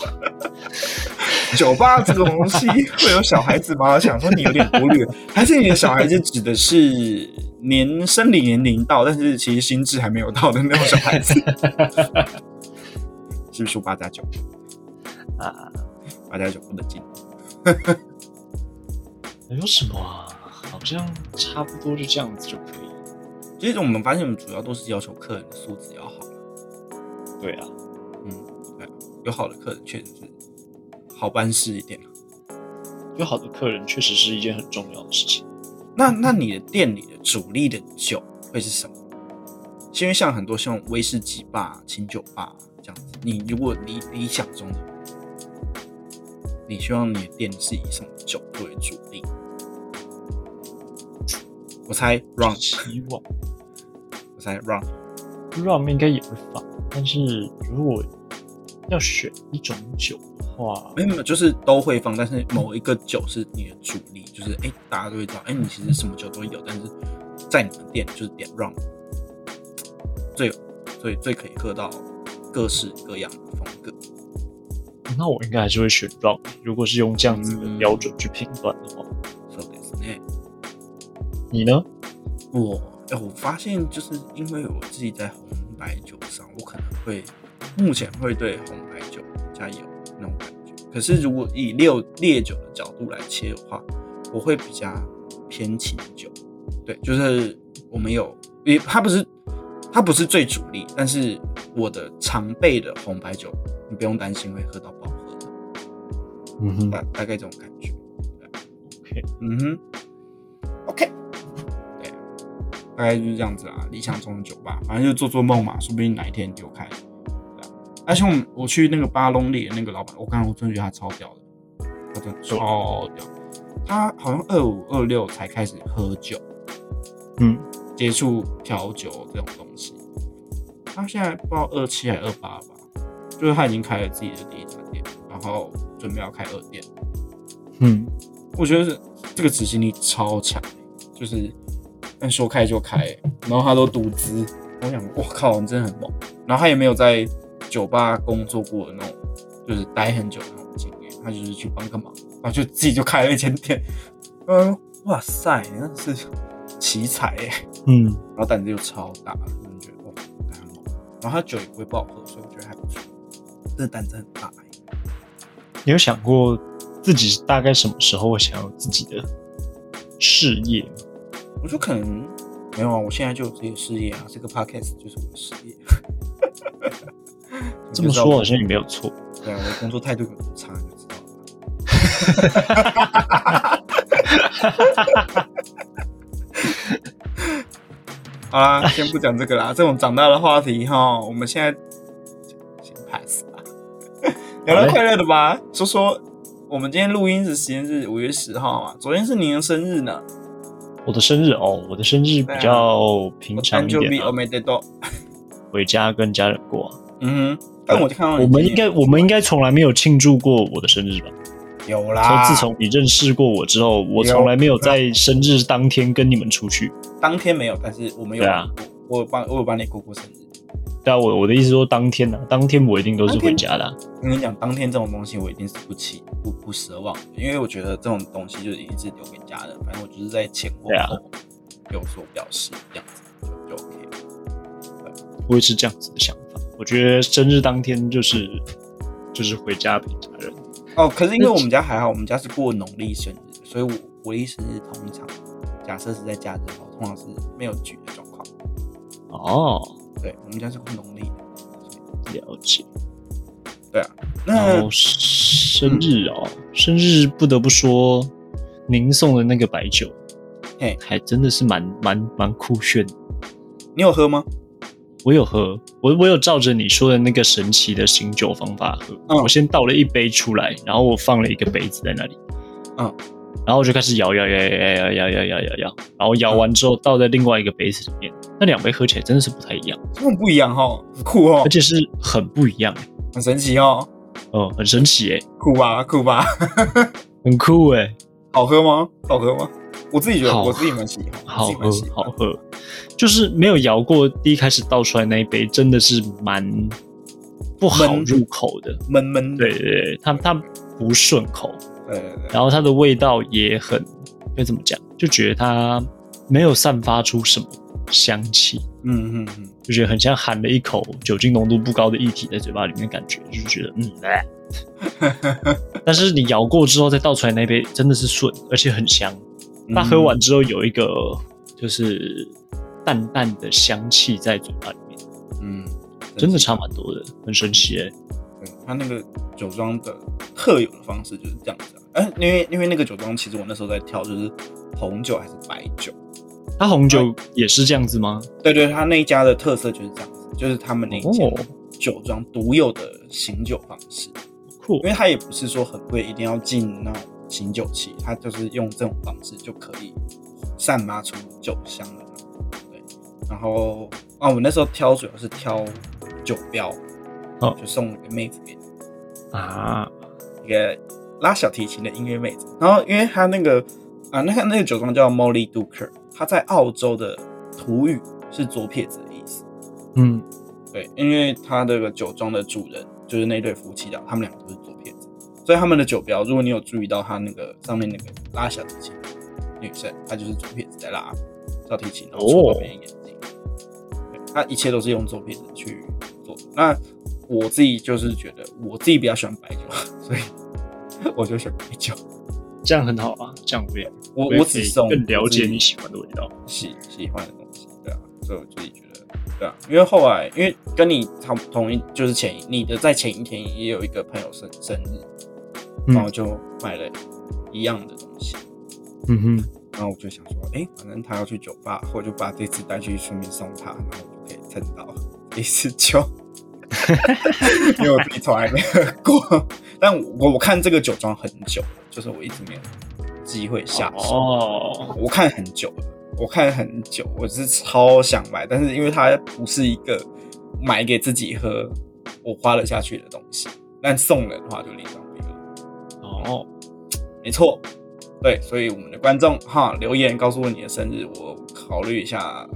酒吧这种东西 会有小孩子吗？我想说你有点忽略，还是你的小孩子指的是年生理年龄到，但是其实心智还没有到的那种小孩子？是不是说八加九？啊，八加九不能进。没 有什么啊？好像差不多就这样子就可以了。其实我们发现，我们主要都是要求客人的素质要好。对啊，嗯，对啊，有好的客人确实是好办事一点啊。有好的客人确实是一件很重要的事情。那那你的店里的主力的酒会是什么？因为像很多像威士忌吧、清酒吧这样子，你如果理理想中的，你希望你的店是以什么酒作为主力？我猜 rum，希望我猜 rum。Rum 应该也会放，但是如果要选一种酒的话，没有没有，就是都会放，但是某一个酒是你的主力，就是哎、大家都会知道，哎、你其实什么酒都有，但是在你们店就是点 rum，最有最最可以喝到各式各样的风格。那我应该还是会选 rum。如果是用这样子的嗯标准去评断的话，说的是呢，你呢？我哎、我发现就是因为我自己在红白酒上，我可能会目前会对红白酒比较有那种感觉。可是如果以烈烈酒的角度来切的话，我会比较偏清酒。对，就是我们有，也它不是它不是最主力，但是我的常备的红白酒，你不用担心会喝到饱和的，嗯哼大大概这种感觉。，OK，嗯哼，OK，对，大概就是这样子啊。理想中的酒吧，反正就做做梦嘛，说不定哪一天就开。对啊，而且我们我去那个巴隆里的那个老板，我刚刚我真的觉得他超屌的，他真的超屌。他好像二五二六才开始喝酒，嗯，接触调酒这种东西。他现在不知道二七还二八吧，就是他已经开了自己的第一家店，然后准备要开二店。嗯，我觉得是这个执行力超强，就是但说开就开，然后他都独资，我想，我靠，你真的很猛。然后他也没有在酒吧工作过的那种，就是待很久的那种经验，他就是去帮个忙，然后就自己就开了一间店。嗯，哇塞，那是奇才耶！嗯，然后胆子又超大，真的觉得哇，很猛。然后他酒也不会不好喝，所以我觉得还不错。真的胆子很大有想过自己大概什么时候会想要自己的事业吗？我说可能没有啊，我现在就有自己的事业啊，这个 podcast 就是我的事业。这么说好像也没有错。对啊，我的工作态度有多差你就知道了。好啦，先不讲这个啦，这种长大的话题哈，我们现在先 pass 吧。聊聊快乐的吧，说说我们今天录音的时间是五月十号嘛，昨天是您的生日呢。我的生日哦，我的生日比较平常一点。回家跟家人过、啊。嗯哼，但我就看到我们应该，我们应该从来没有庆祝过我的生日吧？有啦，自从你认识过我之后，我从来没有在生日当天跟你们出去。当天没有，但是我们有对啊，我有帮我有帮你过过生日。对啊，我我的意思说当天呢、当天我一定都是回家的啊、我跟你讲，当天这种东西我一定是不期不不奢望的，因为我觉得这种东西就是一定是留给家人，反正我就是在前后有所表示，这样子就就 OK 了。我也是这样子的想法。我觉得生日当天就是就是回家陪家人。哦，可是因为我们家还好，我们家是过农历生日，所以我我的意思是，通常假设是在假日的话，通常是没有局的状况。哦，对，我们家是过农历的。了解。对啊，然那后生日哦，生日不得不说，您送的那个白酒，嘿还真的是蛮蛮蛮酷炫的。你有喝吗？我有喝，我我有照着你说的那个神奇的醒酒方法喝。嗯我先倒了一杯出来，然后我放了一个杯子在那里。嗯，然后我就开始摇摇摇摇摇摇摇摇摇摇摇，然后摇完之后倒在另外一个杯子里面。那两杯喝起来真的是不太一样，根本不一样哈，很酷哦。而，且是很不一样，很神奇哦，哦，很神奇诶，酷吧酷吧，很酷诶，好喝吗？好喝吗？我自己觉得，我自己蛮喜欢，好喝好喝，就是没有摇过，第一开始倒出来那一杯真的是蛮不好入口的。闷闷。的，对对对，它它不顺口，对对对，然后它的味道也很该怎么讲，就觉得它没有散发出什么香气，嗯嗯嗯，就觉得很像含了一口酒精浓度不高的液体在嘴巴里面，感觉就是觉得嗯。哎 但是你咬过之后再倒出来那杯真的是顺，而且很香。它喝完之后有一个就是淡淡的香气在嘴巴里面，嗯，真的差蛮多的，很神奇哎、对，它那个酒庄的特有的方式就是这样子、啊。哎、因为因为那个酒庄其实我那时候在挑，就是红酒还是白酒。它红酒也是这样子吗？对对，它那一家的特色就是这样子，就是他们那一间哦酒庄独有的醒酒方式。酷因为它也不是说很贵，一定要进那种醒酒器，它就是用这种方式就可以散发出酒香的那种。对，然后啊，我那时候挑主要是挑酒标，哦就送了个妹子给你。啊！一个拉小提琴的音乐妹子。然后因为她那个啊，那个那个酒庄叫 Molly Duker，它在澳洲的土语是左撇子的意思。嗯，对，因为他这个酒庄的主人就是那对夫妻俩，他们两个都是左撇子，所以他们的酒标，如果你有注意到他那个上面那个拉小提琴的女生，她就是左撇子在拉小提琴，然后戳到别人眼睛。对，她一切都是用左撇子去做的。那我自己就是觉得我自己比较喜欢白酒，所以 我就选白酒。这样很好啊，这样我也我我只送更了解你喜欢的味道。喜喜欢的东西，对啊，所以我自己觉得，对啊，因为后来因为跟你差不同一，就是前一你的在前一天也有一个朋友生生日，嗯然后就买了一样的东西，嗯哼，然后我就想说，哎、反正他要去酒吧，我就把这次带去顺便送他，然后我就可以蹭到一次酒，因为我自己从来没喝过，但我我看这个酒庄很久了，就是我一直没有机会下手。哦，我看很久了，我看很久，我是超想买，但是因为它不是一个买给自己喝，我花了下去的东西，但送人的话就另当别论。哦，没错，对，所以我们的观众哈留言告诉我你的生日，我考虑一下哈，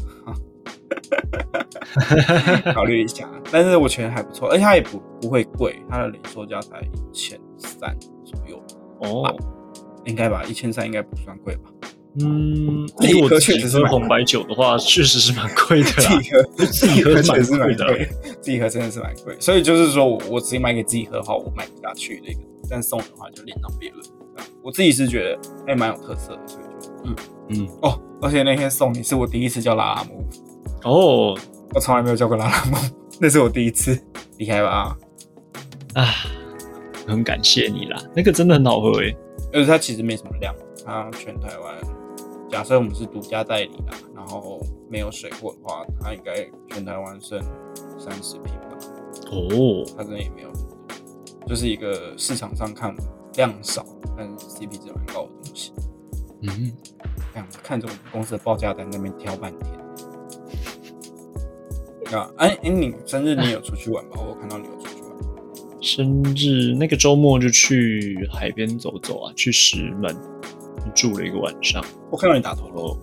考虑一下。但是我觉得还不错，而且它也不不会贵，它的零售价才一千三左右，哦，应该吧？一千三应该不算贵吧？嗯，自己喝以我自己确实是红白酒的话，确实是蛮贵的啦。自己喝，自己喝是蛮确实是蛮贵的贵，自己喝真的是蛮贵。所以就是说我我直接买给自己喝的话，我买不下去的一个，但送的话就另当别论。啊我自己是觉得还蛮有特色的，所以就嗯嗯，哦，而且那天送你是我第一次叫拉拉木，哦，我从来没有叫过拉拉梦，那是我第一次，厉害吧？啊，很感谢你啦，那个真的很好喝诶。而且它其实没什么量，它全台湾，假设我们是独家代理啦，然后没有水货的话，它应该全台湾剩三十瓶吧。哦，它真的也没有就是一个市场上看量少，但是 CP 值蛮高的东西。嗯，这样看着我们公司的报价单那边挑半天。啊，哎、哎，你生日你有出去玩吧？我看到你有出去玩。生日那个周末就去海边走走啊，去石门住了一个晚上。我看到你打头喽，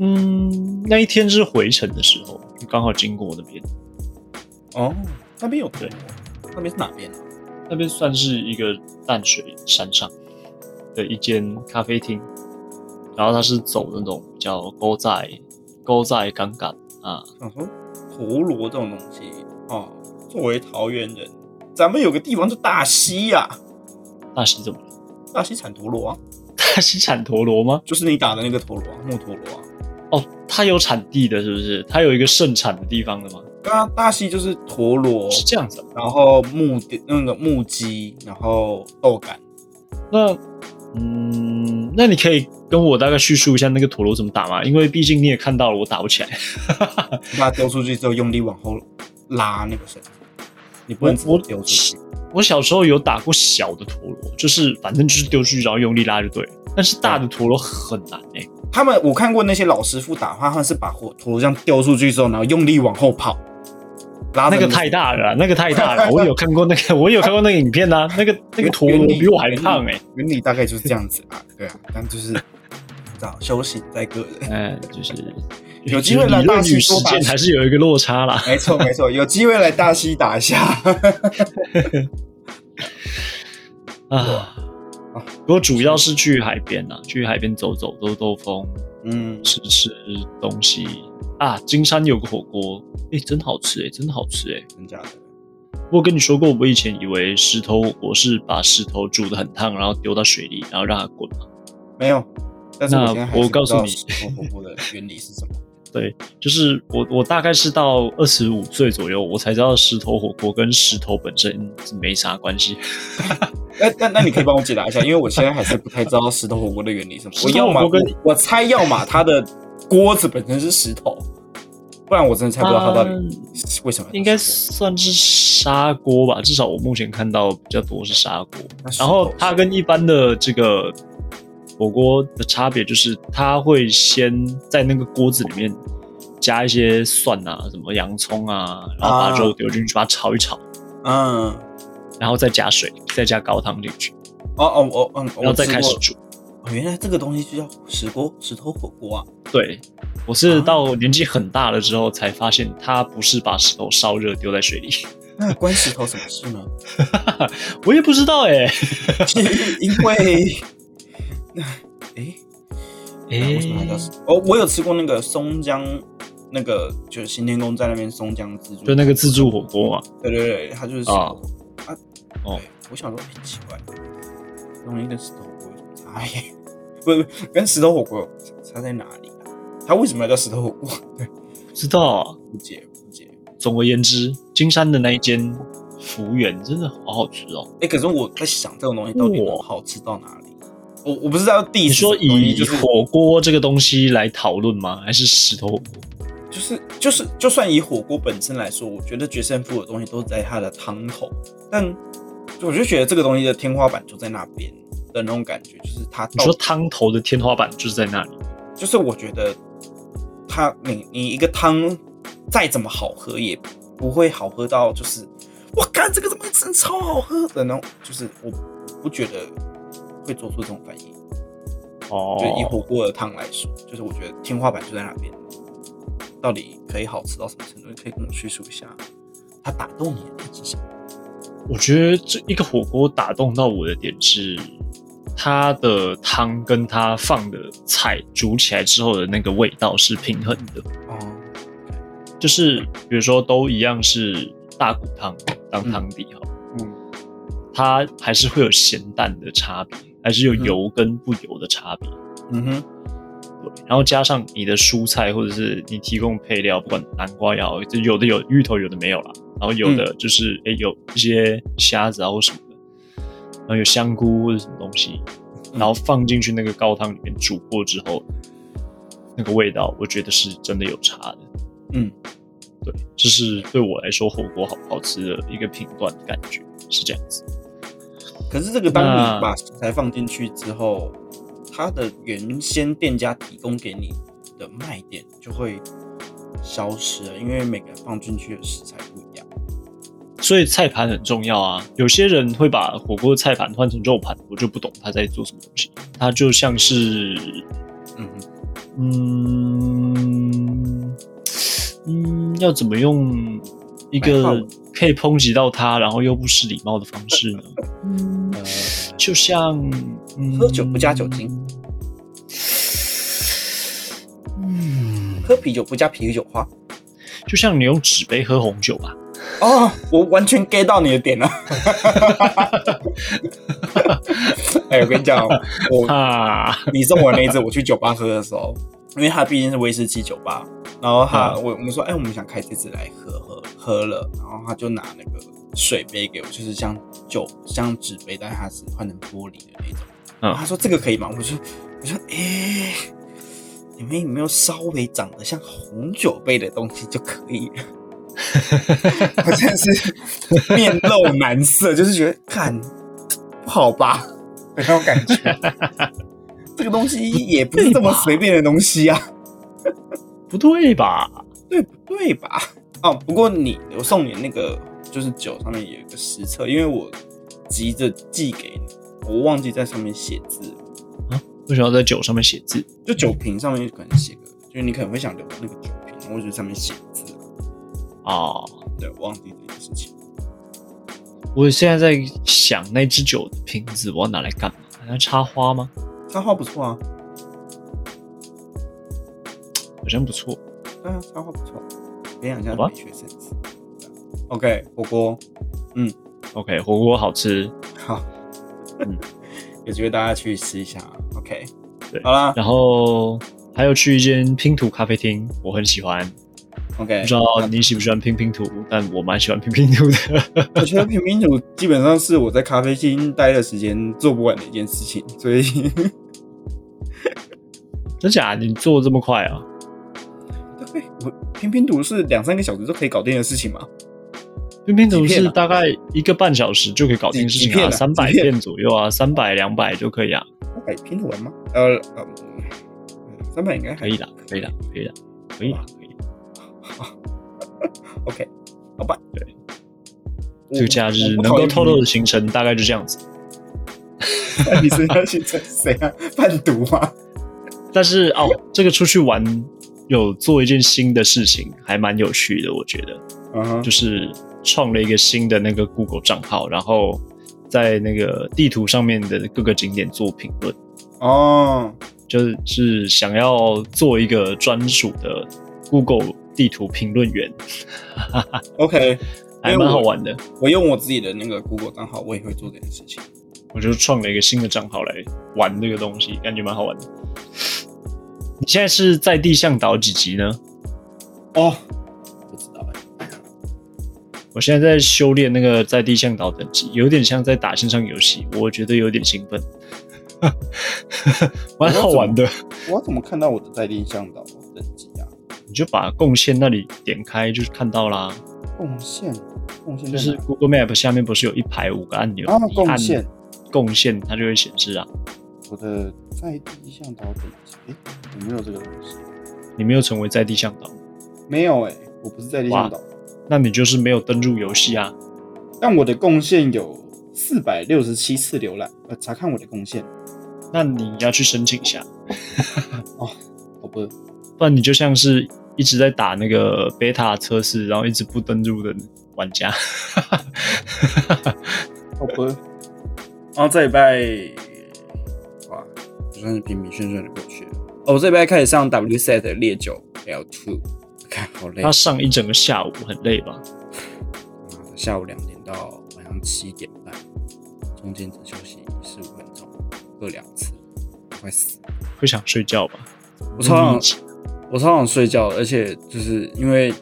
嗯，那一天是回程的时候，就刚好经过那边，哦，那边有对，那边是哪边啊？那边算是一个淡水山上的一间咖啡厅，然后它是走那种比较勾在勾在杠杆啊，想说陀螺这种东西哦，作为桃园人，咱们有个地方叫大溪呀、大溪怎么了？大溪产陀螺啊，大溪产陀螺吗？就是你打的那个陀螺啊，木陀螺啊。哦，它有产地的，是不是？它有一个盛产的地方的吗？对啊，大溪就是陀螺，是这样子啊。然后木那个木鸡，然后豆干。那，嗯，那你可以跟我大概叙述一下那个陀螺怎么打吗？因为毕竟你也看到了，我打不起来。你把它丢出去之后，用力往后拉那个绳子，你不能直接我丢出去。我小时候有打过小的陀螺，就是反正就是丢出去，然后用力拉就对了。但是大的陀螺很难哎、他们我看过那些老师傅打，他们是把火陀螺这样丢出去之后，然后用力往后跑，拉那个太大了，那个太大了。我有看过那个，我有看过那个影片啊，那个那个陀螺比我还胖哎、原理大概就是这样子啊，对啊，但就是不知道修行在个人。嗯，就是 有机会来大溪多打践还是有一个落差啦。没错没错，有机会来大溪打一下。啊，不过主要是去海边啊，去海边走走，兜兜风，嗯，吃吃东西啊。金山有个火锅，哎、真好吃哎、真的好吃哎、真假的？我有跟你说过，我以前以为石头火锅是把石头煮的很烫，然后丢到水里，然后让它滚嘛。没有。但是我那我告诉你石头火锅的原理是什么。对，就是我我大概是到二十五岁左右，我才知道石头火锅跟石头本身是没啥关系。那那那你可以帮我解答一下，因为我现在还是不太知道石头火锅的原理是什么。我石头要么火锅跟我我猜，要么它的锅子本身是石头，不然我真的猜不到它到底为什么应该算是砂锅吧，至少我目前看到比较多是砂锅。然后它跟一般的这个火锅的差别就是，它会先在那个锅子里面加一些蒜啊、什么洋葱啊，然后把啊肉丢进去，把它炒一炒，嗯，然后再加水，再加高汤进去，哦哦我嗯，然后再开始煮。哦，原来这个东西就叫石锅石头火锅啊！对，我是到年纪很大了之后才发现，它不是把石头烧热丢在水里，那关石头什么事呢？我也不知道哎、是因为，哎哎、为什么它叫石？哦，我有吃过那个松江，那个就是新天宫在那边松江自助，就那个自助火锅嘛。对对对，它就是啊。哦对，我想说很奇怪，这东西跟石头火锅有什么差异？不不，跟石头火锅差在哪里啊？它为什么要叫石头火锅？对，不知道啊。不解不解。总而言之，金山的那一间服务员真的好好吃哦。哎、可是我在想，这种东西到底能好吃到哪里？我我不知道第你说以就是火锅这个东西来讨论吗？还是石头火锅？就是就是，就算以火锅本身来说，我觉得决胜负的东西都在它的汤头，但我就觉得这个东西的天花板就在那边的那种感觉，就是它你说汤头的天花板就是在那里。就是我觉得它你你一个汤再怎么好喝，也不会好喝到就是我干这个怎么真超好喝的那种，就是我不觉得会做出这种反应。哦就以火锅的汤来说，就是我觉得天花板就在那边，到底可以好吃到什么程度？可以跟我叙述一下，它打动你的点是什么？我觉得这一个火锅打动到我的点是，它的汤跟它放的菜煮起来之后的那个味道是平衡的，哦，就是比如说都一样是大骨汤当汤底哈，嗯它还是会有咸淡的差别，还是有油跟不油的差别。嗯哼，对，然后加上你的蔬菜或者是你提供配料，不管南瓜也好，就有的有芋头，有的没有啦。然后有的就是诶、有一些虾子啊或什么的，然后有香菇或者什么东西，嗯然后放进去那个高汤里面煮过之后，那个味道我觉得是真的有差的。嗯，对，这是对我来说火锅好不好吃的一个评断的感觉是这样子。可是这个当你把食材放进去之后，它的原先店家提供给你的卖点就会消失了，因为每个放进去的食材不一样。所以菜盘很重要啊。有些人会把火锅菜盘换成肉盘，我就不懂他在做什么东西。它就像是，嗯，嗯嗯，要怎么用一个可以抨击到他，然后又不失礼貌的方式呢？呃，就像、嗯、喝酒不加酒精，嗯，喝啤酒不加啤酒花。就像你用纸杯喝红酒吧。哦，我完全 get 到你的点了。哎、我跟你讲，我 啊，你送我那一次我去酒吧喝的时候，因为它毕竟是威士忌酒吧，然后他、嗯我我们说，哎、我们想开这支来喝喝喝了，然后他就拿那个水杯给我，就是像酒像纸杯，但是它是换成玻璃的那种。嗯他说这个可以吗？我说我说，哎、你们有没有稍微长得像红酒杯的东西就可以了？我真的是面露难色，就是觉得看不好吧的 那种感觉。这个东西 也不是这么随便的东西啊，不对吧？对不对吧？哦，不过你我送你那个就是酒上面有一个实测，因为我急着寄给你，我忘记在上面写字啊，为什么要在酒上面写字？就酒瓶上面可能写个，就是你可能会想留那个酒瓶，我觉得上面写字啊，哦，对，忘记这件事情。我现在在想那只酒的瓶子我要拿来干嘛？拿来插花吗？插花不错啊，好像不错。对啊，插花不错，培养一下好吧美学 sense。OK，火锅嗯 OK，火锅好吃，好，嗯有机会大家去试一下。OK，对好啦然后还有去一间拼图咖啡厅，我很喜欢。，OK，不知道你喜不喜欢拼拼图，但我蛮喜欢拼拼图的。我觉得拼拼图基本上是我在咖啡厅待的时间做不完的一件事情，所以真假？你做这么快啊？对我拼拼图是两三个小时就可以搞定的事情嘛。拼拼图是大概一个半小时就可以搞定的事情啊，三百几片片左右啊，三百两百就可以啊，三百，拼图完吗？呃呃，三百应该还可以的，可以的，可以的，可以的，可以的。OK，好吧。对，这个假日能够透露的的，行程大概就这样子。你是要去成谁啊？贩毒吗？但是哦，这个出去玩有做一件新的事情，还蛮有趣的，我觉得，嗯哼，就是创了一个新的那个 Google 账号，然后在那个地图上面的各个景点做评论，哦，就是想要做一个专属的 Google 地图评论员，OK，还蛮好玩的。我用我自己的那个 Google 账号，我也会做这件事情。我就创了一个新的账号来玩这个东西，感觉蛮好玩的。你现在是在地向导几级呢？哦，不知道哎、我现在在修炼那个在地向导等级，有点像在打线上游戏，我觉得有点兴奋，蛮好玩的。我要怎么看到我的在地向导等级啊？你就把贡献那里点开，就是看到啦。贡献，贡献就是 Google Map 下面不是有一排五个按钮，啊，贡献，贡献它就会显示啊。我的在地向导等级，诶，有没有这个东西？你没有成为在地向导，没有哎、我不是在地向导，那你就是没有登入游戏啊。但我的贡献有四百六十七次浏览。呃，查看我的贡献。那你要去申请一下，哦，好吧，不然你就像是一直在打那个 beta 测试，然后一直不登入的玩家。好吧。然后这礼拜，哇，算是平平顺顺的过去了。哦，我这边开始上 WSET 烈酒 L two，看好累。他上一整个下午很累吧？下午两点到晚上七点半，中间只休息十五分钟，各两次，快死。会想睡觉吧？我超想，我超想睡觉，而且就是因为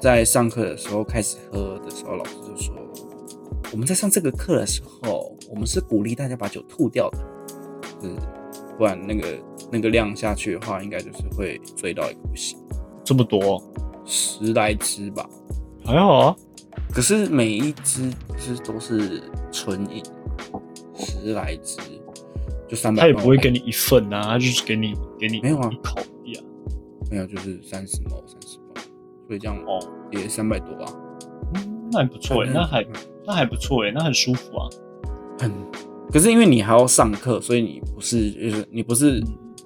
在上课的时候开始喝的时候，老师就说，我们在上这个课的时候。我们是鼓励大家把酒吐掉的，是，不然那个那个量下去的话，应该就是会醉到一个不行。这么多，十来只吧，还好啊。可是每一只只都是纯饮，十来只就三百。他也不会给你一份啊，他就是给你给你没有啊一口一样，没有就是三十毛三十毛，所以这样哦也三百多啊。嗯，那还不错哎，那还那还不错哎，那很舒服啊。很，可是因为你还要上课，所以你不是就是你不是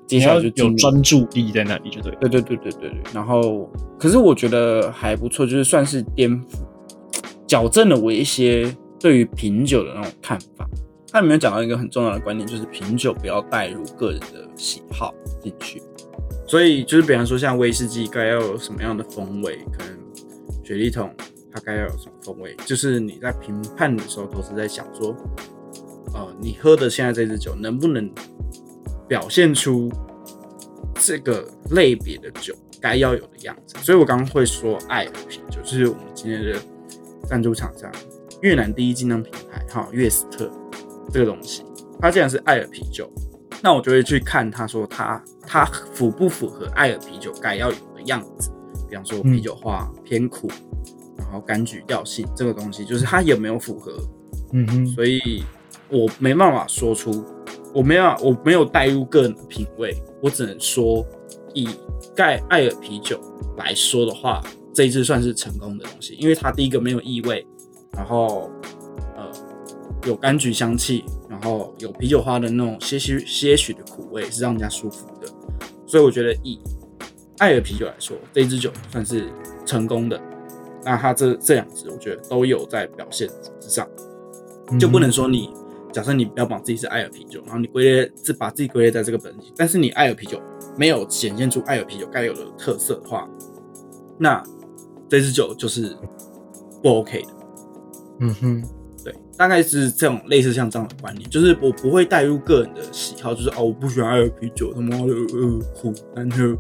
接下来就有专注力在那里，就对。对对对对对对。然后，可是我觉得还不错，就是算是颠覆、矫正了我一些对于品酒的那种看法。它里面讲到一个很重要的观念，就是品酒不要带入个人的喜好进去。所以就是比方说，像威士忌该要有什么样的风味，可能雪莉桶它该要有什么风味，就是你在评判的时候都是在想说。呃，你喝的现在这支酒能不能表现出这个类别的酒该要有的样子？所以我刚刚会说爱尔啤酒，就是我们今天的赞助厂商，越南第一精酿品牌哈，悦斯特这个东西，它既然是爱尔啤酒，那我就会去看它说它它符不符合爱尔啤酒该要有的样子，比方说啤酒花偏苦，然后柑橘调性这个东西，就是它有没有符合？嗯哼，所以。我没办法说出，我没有，我没有带入个人的品味，我只能说，以盖艾尔啤酒来说的话，这一支算是成功的东西，因为它第一个没有异味，然后呃有柑橘香气，然后有啤酒花的那种些许些许的苦味，是让人家舒服的，所以我觉得以艾尔啤酒来说，这一支酒算是成功的。那它这这两支，我觉得都有在表现之上，就不能说你。假设你不要把自己是艾尔啤酒，然后你归类是把自己归类在这个本级，但是你艾尔啤酒没有显现出艾尔啤酒该有的特色的话，那这支酒就是不 OK 的。嗯哼，对，大概是这种类似像这样的观念，就是我不会带入个人的喜好，就是哦，我不喜欢艾尔啤酒，他妈的呃苦难喝。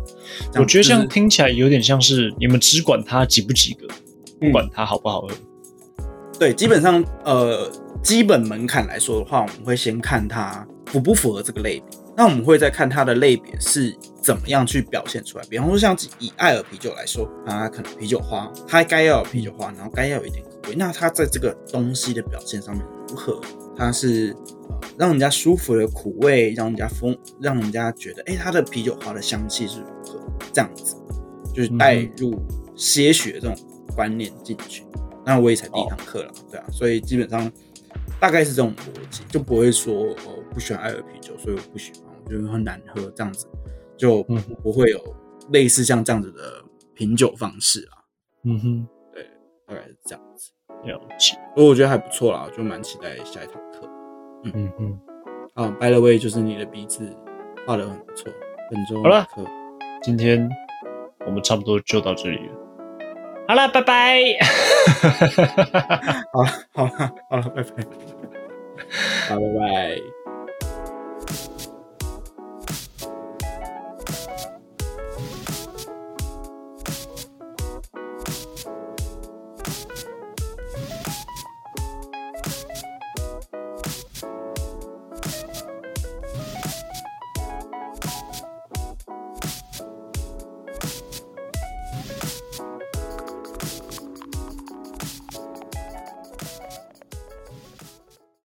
我觉得这样听起来有点像是你们只管它及不及格，不管它好不好喝。对，基本上呃。基本门槛来说的话，我们会先看它符不符合这个类别。那我们会再看它的类别是怎么样去表现出来。比方说，像以艾尔啤酒来说，它可能啤酒花，它该要有啤酒花，然后该要有一点苦味。那它在这个东西的表现上面如何？它是让人家舒服的苦味，让人家风，让人家觉得，哎，它的啤酒花的香气是如何？这样子就是带入些许的这种观念进去。那我也才第一堂课了，对啊，所以基本上。大概是这种逻辑，就不会说哦不喜欢艾尔啤酒，所以我不喜欢，我觉得很难喝这样子，就不会有类似像这样子的品酒方式啊。嗯哼，对，大概是这样子。了解，不过我觉得还不错啦，就蛮期待下一堂课。嗯嗯嗯。啊，By the way，就是你的鼻子画的很不错。本周好了，今天我们差不多就到这里了。好了，拜拜。好了，好了，好了，拜拜。好，拜拜。